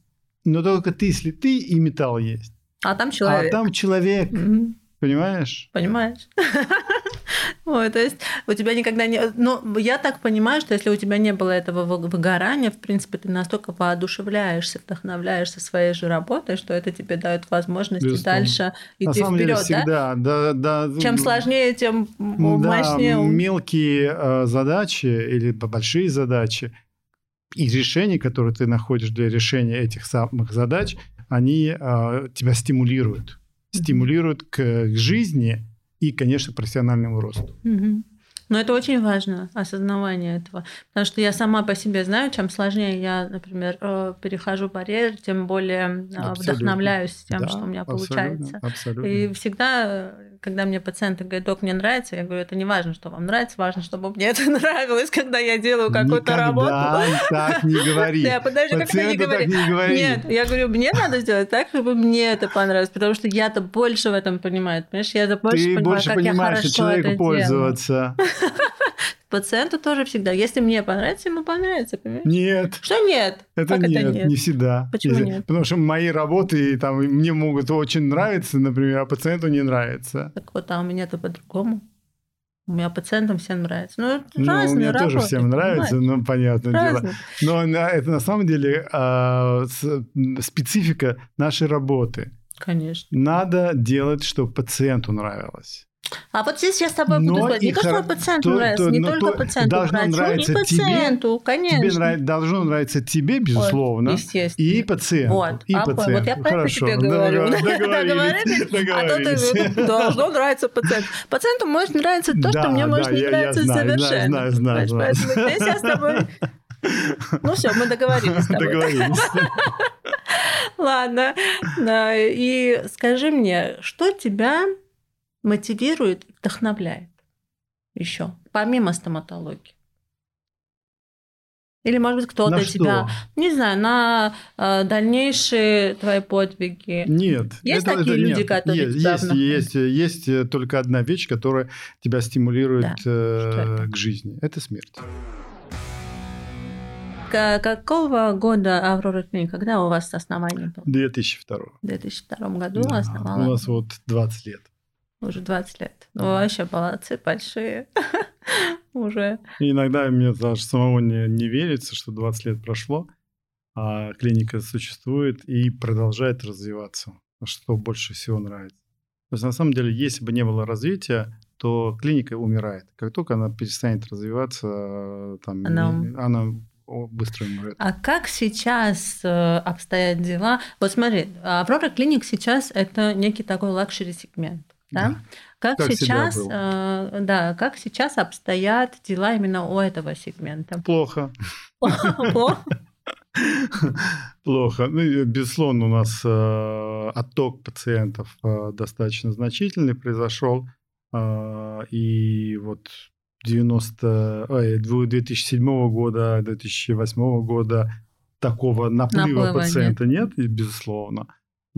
Speaker 2: Но только ты слеп, ты и металл есть.
Speaker 1: А там человек.
Speaker 2: А там человек.
Speaker 1: Угу.
Speaker 2: Понимаешь?
Speaker 1: Понимаешь. Ой, то есть у тебя никогда не... Ну, я так понимаю, что если у тебя не было этого выгорания, в принципе, ты настолько воодушевляешься, вдохновляешься своей же работой, что это тебе дает возможность Безусловно. дальше идти вперед,
Speaker 2: всегда, да? Да, да?
Speaker 1: Чем сложнее, тем мощнее.
Speaker 2: Да, мелкие э, задачи или большие задачи и решения, которые ты находишь для решения этих самых задач, они э, тебя стимулируют. Стимулируют к, к жизни, и, конечно, профессиональному росту.
Speaker 1: Угу. Но это очень важно, осознавание этого. Потому что я сама по себе знаю, чем сложнее я, например, э, перехожу барьер, тем более э, абсолютно. вдохновляюсь тем, да, что у меня абсолютно, получается.
Speaker 2: Абсолютно.
Speaker 1: И всегда, когда мне пациенты говорят, док, мне нравится, я говорю, это не важно, что вам нравится, важно, чтобы мне это нравилось, когда я делаю какую-то работу.
Speaker 2: так не говори.
Speaker 1: Да, подожди, как не
Speaker 2: говори. не говори.
Speaker 1: Нет, я говорю, мне надо сделать так, чтобы мне это понравилось, потому что я-то больше в этом понимаю, понимаешь? Я-то больше
Speaker 2: Ты
Speaker 1: понимаю,
Speaker 2: больше
Speaker 1: как
Speaker 2: понимаешь,
Speaker 1: я хорошо
Speaker 2: человеку
Speaker 1: это
Speaker 2: пользоваться.
Speaker 1: Пациенту тоже всегда. Если мне понравится, ему понравится, понимаешь?
Speaker 2: Нет.
Speaker 1: Что нет?
Speaker 2: Это,
Speaker 1: как
Speaker 2: нет,
Speaker 1: это нет,
Speaker 2: не всегда.
Speaker 1: Почему
Speaker 2: Если,
Speaker 1: нет?
Speaker 2: Потому что мои работы там мне могут очень нравиться, например, а пациенту не нравится.
Speaker 1: Так вот, а у меня-то по-другому. У меня пациентам всем нравится. Ну,
Speaker 2: ну
Speaker 1: разные
Speaker 2: мне
Speaker 1: работы,
Speaker 2: тоже всем нравится,
Speaker 1: понимаешь?
Speaker 2: ну, понятное
Speaker 1: Разные.
Speaker 2: дело. Но на, это на самом деле с, специфика нашей работы.
Speaker 1: Конечно.
Speaker 2: Надо делать, чтобы пациенту нравилось.
Speaker 1: А вот здесь я с тобой буду
Speaker 2: Но
Speaker 1: спорить. Не
Speaker 2: и
Speaker 1: то, что пациенту
Speaker 2: то-
Speaker 1: нравится,
Speaker 2: то-
Speaker 1: не только
Speaker 2: то
Speaker 1: пациенту
Speaker 2: должно
Speaker 1: врачу, и
Speaker 2: нравиться тебе,
Speaker 1: пациенту, конечно.
Speaker 2: Тебе нрав- должно нравиться тебе, безусловно,
Speaker 1: естественно.
Speaker 2: и пациенту.
Speaker 1: Вот,
Speaker 2: и
Speaker 1: а,
Speaker 2: пациенту.
Speaker 1: вот я про это
Speaker 2: Хорошо,
Speaker 1: тебе говорю.
Speaker 2: договорились,
Speaker 1: А то ты должно нравиться пациенту. Пациенту может нравиться то, что мне может не нравиться совершенно.
Speaker 2: знаю, знаю.
Speaker 1: Поэтому здесь я с тобой... Ну все, мы договорились с тобой.
Speaker 2: Договорились.
Speaker 1: Ладно. И скажи мне, что тебя мотивирует и вдохновляет еще, помимо стоматологии? Или, может быть, кто-то тебя, не знаю, на э, дальнейшие твои подвиги.
Speaker 2: Нет.
Speaker 1: Есть такие люди,
Speaker 2: нет.
Speaker 1: которые
Speaker 2: есть,
Speaker 1: тебя
Speaker 2: есть, есть, есть э, только одна вещь, которая тебя стимулирует
Speaker 1: Да.
Speaker 2: э,
Speaker 1: это?
Speaker 2: к жизни. Это смерть.
Speaker 1: К- Какого года Аврора Клиник? Когда у вас основание было?
Speaker 2: 2002.
Speaker 1: В 2002 году
Speaker 2: Да,
Speaker 1: основала?
Speaker 2: У нас вот 20 лет.
Speaker 1: Уже 20 лет. Ну,
Speaker 2: Да.
Speaker 1: вообще молодцы, большие. Уже.
Speaker 2: И иногда мне даже самого не, не верится, что 20 лет прошло, а клиника существует и продолжает развиваться. Что больше всего нравится. То есть на самом деле, если бы не было развития, то клиника умирает. Как только она перестанет развиваться, там,
Speaker 1: Она-
Speaker 2: она быстро умрет.
Speaker 1: А как сейчас э, обстоят дела? Вот смотри, Аврора Clinic сейчас это некий такой luxury сегмент. Да?
Speaker 2: Да.
Speaker 1: Как,
Speaker 2: Как
Speaker 1: сейчас, э, да, как сейчас обстоят дела именно у этого сегмента?
Speaker 2: Плохо.
Speaker 1: Плохо?
Speaker 2: Плохо. Ну, безусловно, у нас э, отток пациентов э, достаточно значительный произошел. Э, и вот 90, ой, 2007 года, 2008 года такого наплыва
Speaker 1: Наплыва
Speaker 2: пациента нет, и, безусловно.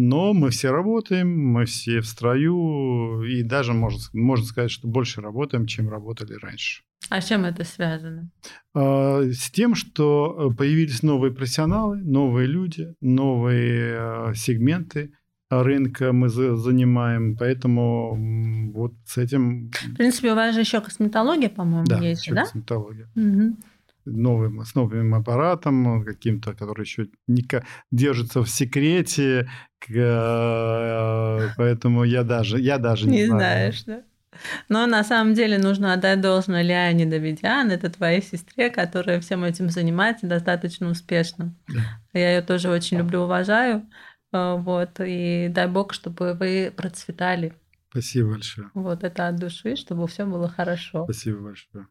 Speaker 2: Но мы все работаем, мы все в строю, и даже можно, можно сказать, что больше работаем, чем работали раньше.
Speaker 1: А с чем это связано?
Speaker 2: А, С тем, что появились новые профессионалы, новые люди, новые э, сегменты рынка мы за- занимаем, поэтому вот с этим,
Speaker 1: В принципе, у вас же еще косметология, по-моему,
Speaker 2: да,
Speaker 1: есть,
Speaker 2: ещё
Speaker 1: да?
Speaker 2: косметология.
Speaker 1: Мгм.
Speaker 2: Новым, с новым аппаратом, каким-то, который еще не держится в секрете, э, поэтому я даже, я даже не,
Speaker 1: Не
Speaker 2: знаю.
Speaker 1: знаешь, да? Но на самом деле нужно отдать должное Лиане Давидян, это твоей сестре, которая всем этим занимается достаточно успешно.
Speaker 2: Да.
Speaker 1: Я ее тоже очень люблю, уважаю. Э, Вот, и дай бог, чтобы вы процветали.
Speaker 2: Спасибо большое.
Speaker 1: Вот это от души, чтобы все было хорошо.
Speaker 2: Спасибо большое.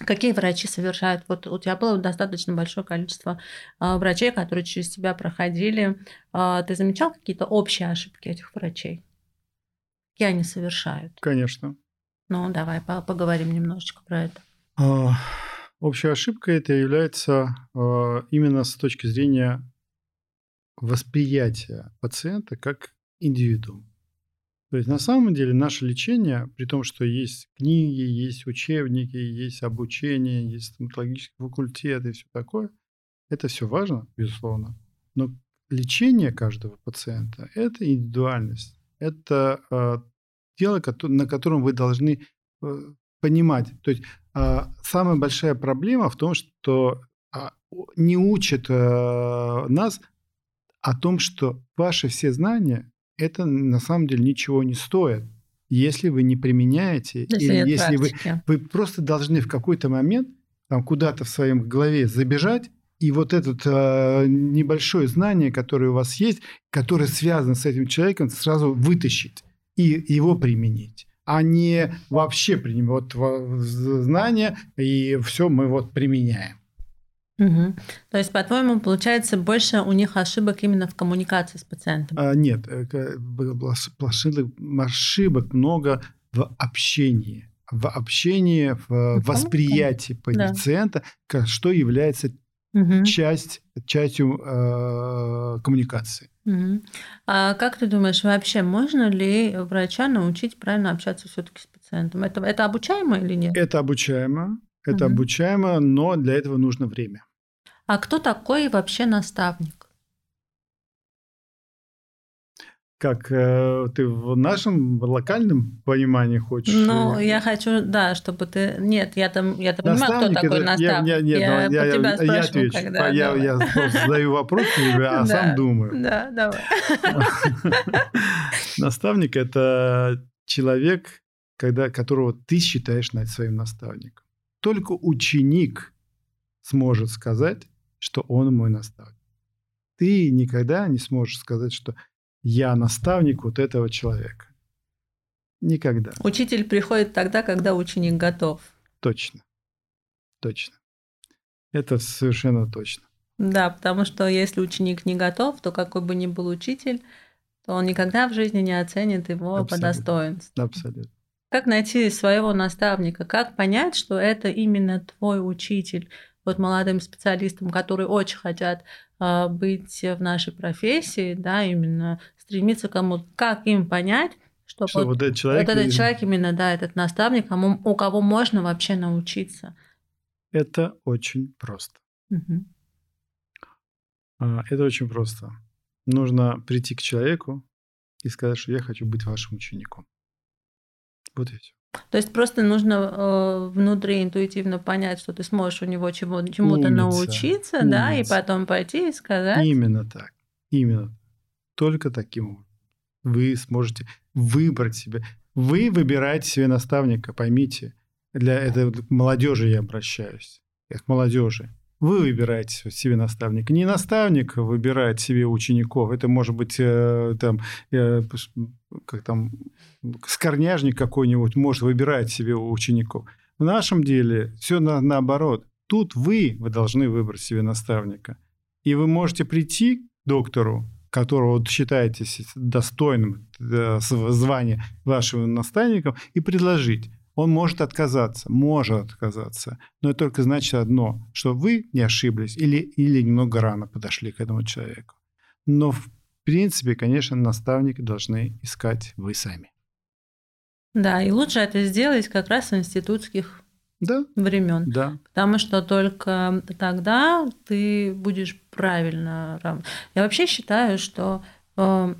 Speaker 1: Какие врачи совершают? Вот у тебя было достаточно большое количество а, врачей, которые через тебя проходили. А, Ты замечал какие-то общие ошибки этих врачей? Какие они совершают?
Speaker 2: Конечно.
Speaker 1: Ну, давай по- поговорим немножечко про это.
Speaker 2: А, Общая ошибка это является а, именно с точки зрения восприятия пациента как индивидуума. То есть на самом деле наше лечение, при том, что есть книги, есть учебники, есть обучение, есть стоматологический факультет и все такое, это все важно, безусловно. Но лечение каждого пациента – это индивидуальность. Это э, дело, на котором вы должны э, понимать. То есть а, самая большая проблема в том, что а, не учат э, нас о том, что ваши все знания это на самом деле ничего не стоит, если вы не применяете,
Speaker 1: Если
Speaker 2: или
Speaker 1: нет
Speaker 2: если вы,
Speaker 1: практики.
Speaker 2: вы просто должны в какой-то момент там куда-то в своем голове забежать, и вот это э, небольшое знание, которое у вас есть, которое связано с этим человеком, сразу вытащить и его применить, а не вообще принимать вот во- знания и все мы вот применяем.
Speaker 1: Мгм. То есть, по-твоему, получается больше у них ошибок именно в коммуникации с пациентом?
Speaker 2: А, нет, э, ошибок, много в общении. В общении, в
Speaker 1: Ну,
Speaker 2: восприятии
Speaker 1: Да.
Speaker 2: пациента, ка- что является
Speaker 1: Мгм.
Speaker 2: часть, частью э, коммуникации.
Speaker 1: Мгм. А как ты думаешь, вообще можно ли врача научить правильно общаться все-таки с пациентом? Это, это обучаемо или нет?
Speaker 2: Это обучаемо, это
Speaker 1: Мгм.
Speaker 2: обучаемо, но для этого нужно время.
Speaker 1: А кто такой вообще наставник?
Speaker 2: Как э, ты в нашем локальном понимании хочешь?
Speaker 1: Ну, я хочу, да, чтобы ты... Нет, я там, я там понимаю, кто такой
Speaker 2: это-
Speaker 1: наставник.
Speaker 2: Я, нет,
Speaker 1: я
Speaker 2: ну, я, я-
Speaker 1: тебя
Speaker 2: я
Speaker 1: спрашиваю,
Speaker 2: отвечу.
Speaker 1: когда.
Speaker 2: я, я просто задаю вопрос тебе, а сам думаю.
Speaker 1: Да, давай.
Speaker 2: Наставник – это человек, когда, которого ты считаешь своим наставником. Только ученик сможет сказать, что он мой наставник. Ты никогда не сможешь сказать, что я наставник вот этого человека. Никогда.
Speaker 1: Учитель приходит тогда, когда ученик готов.
Speaker 2: Точно. Точно. Это совершенно точно.
Speaker 1: Да, потому что если ученик не готов, то какой бы ни был учитель, то он никогда в жизни не оценит его по
Speaker 2: Абсолютно.
Speaker 1: достоинству.
Speaker 2: Абсолютно.
Speaker 1: Как найти своего наставника? Как понять, что это именно твой учитель? Вот молодым специалистам, которые очень хотят а, быть в нашей профессии, да, именно стремиться к кому как им понять, что,
Speaker 2: Что
Speaker 1: вот,
Speaker 2: вот этот человек,
Speaker 1: вот этот человек именно, да, этот наставник, кому, у кого можно вообще научиться.
Speaker 2: это очень просто. А, Это очень просто. Нужно прийти к человеку и сказать, что я хочу быть вашим учеником. Вот и все.
Speaker 1: То есть просто нужно э, внутри интуитивно понять, что ты сможешь у него чего, чему-то
Speaker 2: Умница,
Speaker 1: научиться, да, и
Speaker 2: умница.
Speaker 1: потом пойти и сказать.
Speaker 2: Именно так. Именно. Только таким образом. Вы сможете выбрать себе. Вы выбираете себе наставника, поймите. Для этой молодежи я обращаюсь. Я к молодежи. Вы выбираете себе наставника. Не наставник выбирает себе учеников. Это может быть э, там, э, как там, скорняжник какой-нибудь может выбирать себе учеников. В нашем деле все на, наоборот. Тут вы, вы должны выбрать себе наставника. И вы можете прийти к доктору, которого считаете достойным э, звания вашего наставника, и предложить. Он может отказаться, может отказаться. Но это только значит одно, что вы не ошиблись или, или немного рано подошли к этому человеку. Но в принципе, конечно, наставника должны искать вы сами.
Speaker 1: Да, и лучше это сделать как раз в институтских да, времен.
Speaker 2: Да.
Speaker 1: Потому что только тогда ты будешь правильно. Я вообще считаю, что э,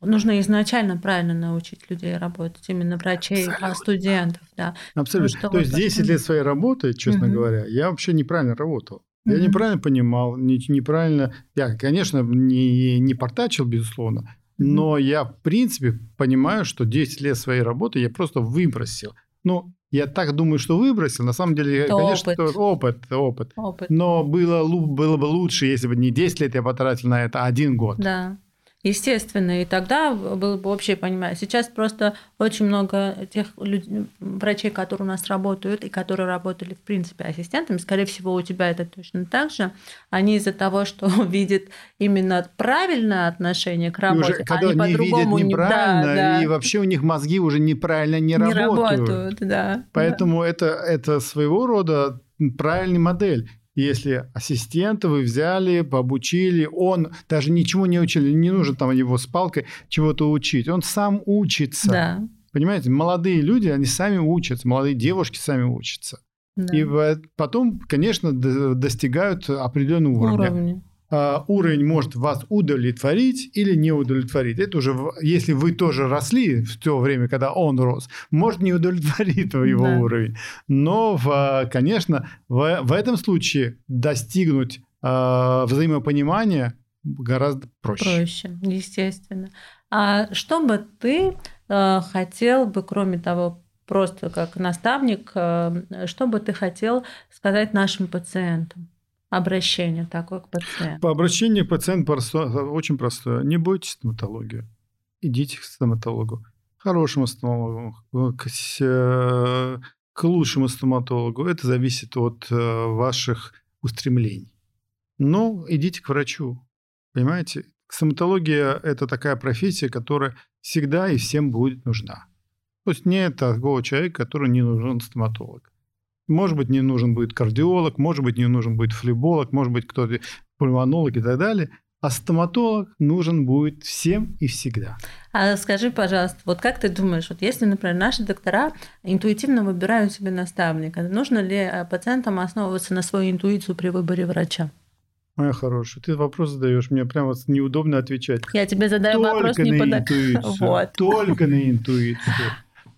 Speaker 1: нужно изначально правильно научить людей работать, именно врачей, а Абсолютно. студентов, да.
Speaker 2: Абсолютно. Ну, То есть 10 лет своей работы, честно угу. говоря, я вообще неправильно работал. Я угу. неправильно понимал, не, неправильно. Я, конечно, не, не портачил, безусловно, но я, в принципе, понимаю, что 10 лет своей работы я просто выбросил. Ну, я так думаю, что выбросил. На самом деле, это конечно, опыт. опыт, опыт. опыт. Но было, было бы лучше, если бы не 10 лет я потратил на это, а один год.
Speaker 1: Да. Естественно, и тогда было бы общее понимание. Сейчас просто очень много тех людей, врачей, которые у нас работают и которые работали, в принципе, ассистентами, скорее всего, у тебя это точно так же, они из-за того, что видят именно правильное отношение к работе,
Speaker 2: уже, когда они, по-другому видят неправильно, не... да, да. и вообще у них мозги уже неправильно не, не работают. работают
Speaker 1: да,
Speaker 2: Поэтому
Speaker 1: да.
Speaker 2: Это, это своего рода правильная модель. Если ассистента вы взяли, обучили, он даже ничего не учил, не нужно там его с палкой чего-то учить, он сам учится.
Speaker 1: Да.
Speaker 2: Понимаете, молодые люди, они сами учатся, молодые девушки сами учатся. Да. И потом, конечно, достигают определенного уровня. уровня. А, уровень может вас удовлетворить или не удовлетворить. Это уже, если вы тоже росли в то время, когда он рос, может не удовлетворить его да. уровень. Но, в, конечно, в, в этом случае достигнуть э, взаимопонимания гораздо проще.
Speaker 1: Проще, естественно. А что бы ты э, хотел бы, кроме того, просто как наставник, э, что бы ты хотел сказать нашим пациентам? Обращение такое к пациенту?
Speaker 2: По обращению к пациенту просто, очень простое. Не бойтесь стоматологию. Идите к стоматологу. Хорошему стоматологу, к, э, к лучшему стоматологу. Это зависит от э, ваших устремлений. Но идите к врачу. Понимаете? Стоматология – это такая профессия, которая всегда и всем будет нужна. То есть нет такого человека, который не нужен стоматолог. Может быть, не нужен будет кардиолог, может быть, не нужен будет флеболог, может быть, кто-то пульмонолог и так далее. А стоматолог нужен будет всем и всегда.
Speaker 1: А скажи, пожалуйста, вот как ты думаешь, вот если, например, наши доктора интуитивно выбирают себе наставника, нужно ли э, пациентам основываться на свою интуицию при выборе врача?
Speaker 2: Моя хорошая, ты вопрос задаешь, мне прямо неудобно отвечать.
Speaker 1: Я тебе задаю только вопрос
Speaker 2: не
Speaker 1: под...
Speaker 2: интуицию. Вот. Только на интуицию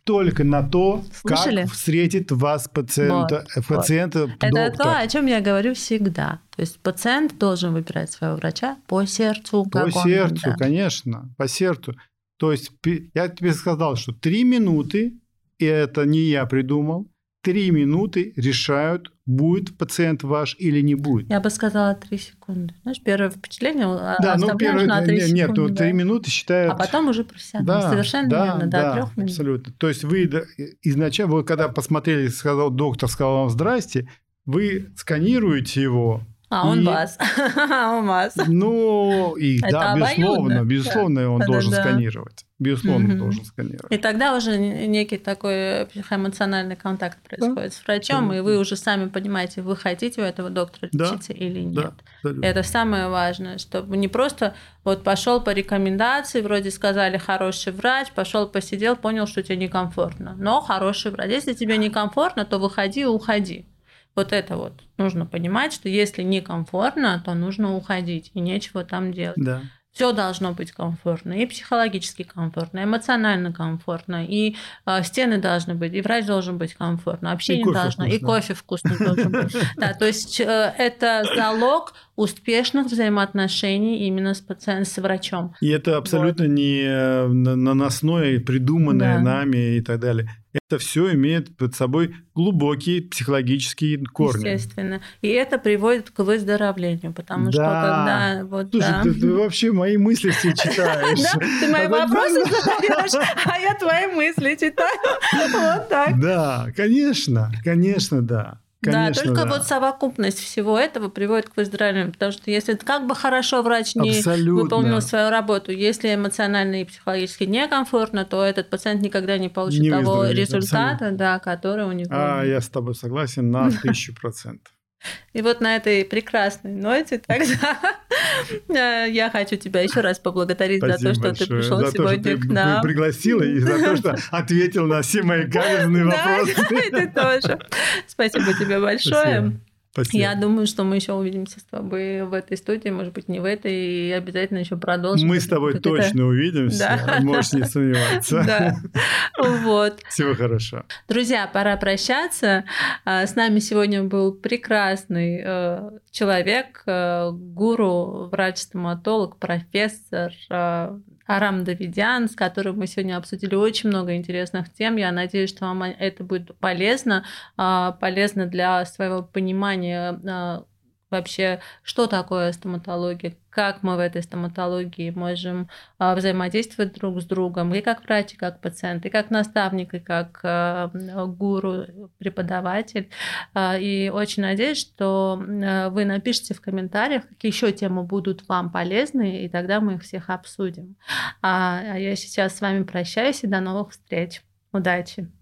Speaker 2: только на то,
Speaker 1: Слышали?
Speaker 2: как встретит вас пациента, вот, пациента
Speaker 1: вот. Это то, о чем я говорю всегда. То есть пациент должен выбирать своего врача по сердцу.
Speaker 2: По сердцу, он, да. конечно, по сердцу. То есть я тебе сказал, что три минуты, и это не я придумал, три минуты решают, будет пациент ваш или не будет.
Speaker 1: Я бы сказала три секунды. Знаешь, первое впечатление
Speaker 2: а, да, ну, первое, на 3 нет, секунды. Нет, ну, да. 3 минуты считают...
Speaker 1: А потом уже профессионально. Да, Совершенно да, верно, да, да 3 минут.
Speaker 2: абсолютно. То есть вы изначально, вы когда посмотрели, сказал доктор, сказал вам «здрасте», вы сканируете его,
Speaker 1: а он и... вас. а он вас.
Speaker 2: Ну, и Это да, безусловно, безусловно, да. он да, должен да, сканировать. Безусловно, угу. должен сканировать.
Speaker 1: И тогда уже некий такой психоэмоциональный контакт происходит да. с врачом, да. и вы уже сами понимаете, вы хотите у этого доктора да. лечиться или нет. Да. Да. Это самое важное, чтобы не просто вот пошел по рекомендации, вроде сказали хороший врач, пошел посидел, понял, что тебе некомфортно. Но хороший врач. Если тебе некомфортно, то выходи и уходи. Вот это вот нужно понимать, что если некомфортно, то нужно уходить, и нечего там делать.
Speaker 2: Да.
Speaker 1: Все должно быть комфортно, и психологически комфортно, и эмоционально комфортно, и э, стены должны быть, и врач должен быть комфортно, общение и должно, вкусно. и кофе вкусный должен быть. Да, то есть э, это залог успешных взаимоотношений именно с пациентом, с врачом.
Speaker 2: И это абсолютно вот. не э, наносное, придуманное да. нами и так далее. Это все имеет под собой глубокие психологические корни.
Speaker 1: Естественно. И это приводит к выздоровлению, потому да. что когда... Вот,
Speaker 2: Слушай,
Speaker 1: да.
Speaker 2: ты, ты вообще мои мысли все читаешь.
Speaker 1: Да, ты мои вопросы задаешь, а я твои мысли читаю. Вот так.
Speaker 2: Да, конечно, конечно, да. Конечно,
Speaker 1: да, только
Speaker 2: да.
Speaker 1: вот совокупность всего этого приводит к выздоровлению. Потому что если как бы хорошо врач не Абсолютно. выполнил свою работу, если эмоционально и психологически некомфортно, то этот пациент никогда не получит не того результата, да, который у него.
Speaker 2: А, я с тобой согласен на тысячу процентов.
Speaker 1: И вот на этой прекрасной ноте тогда э, я хочу тебя еще раз поблагодарить Спасибо за то, что большое. ты пришел за сегодня то, что к нам.
Speaker 2: Пригласила и за то, что ответил на все мои каверзные вопросы.
Speaker 1: Да, и ты тоже. Спасибо тебе большое. Спасибо. Я думаю, что мы еще увидимся с тобой в этой студии, может быть, не в этой, и обязательно еще продолжим.
Speaker 2: Мы с тобой вот точно это... увидимся, да. можешь не сомневаться.
Speaker 1: Да. Вот.
Speaker 2: Всего хорошо.
Speaker 1: Друзья, пора прощаться. А, с нами сегодня был прекрасный э, человек, э, гуру, врач-стоматолог, профессор, э, Арам Давидян, с которым мы сегодня обсудили очень много интересных тем. Я надеюсь, что вам это будет полезно, а, полезно для своего понимания а, вообще, что такое стоматология, как мы в этой стоматологии можем а, взаимодействовать друг с другом, и как врач, и как пациент, и как наставник, и как а, гуру, преподаватель. А, и очень надеюсь, что вы напишите в комментариях, какие еще темы будут вам полезны, и тогда мы их всех обсудим. А я сейчас с вами прощаюсь, и до новых встреч. Удачи!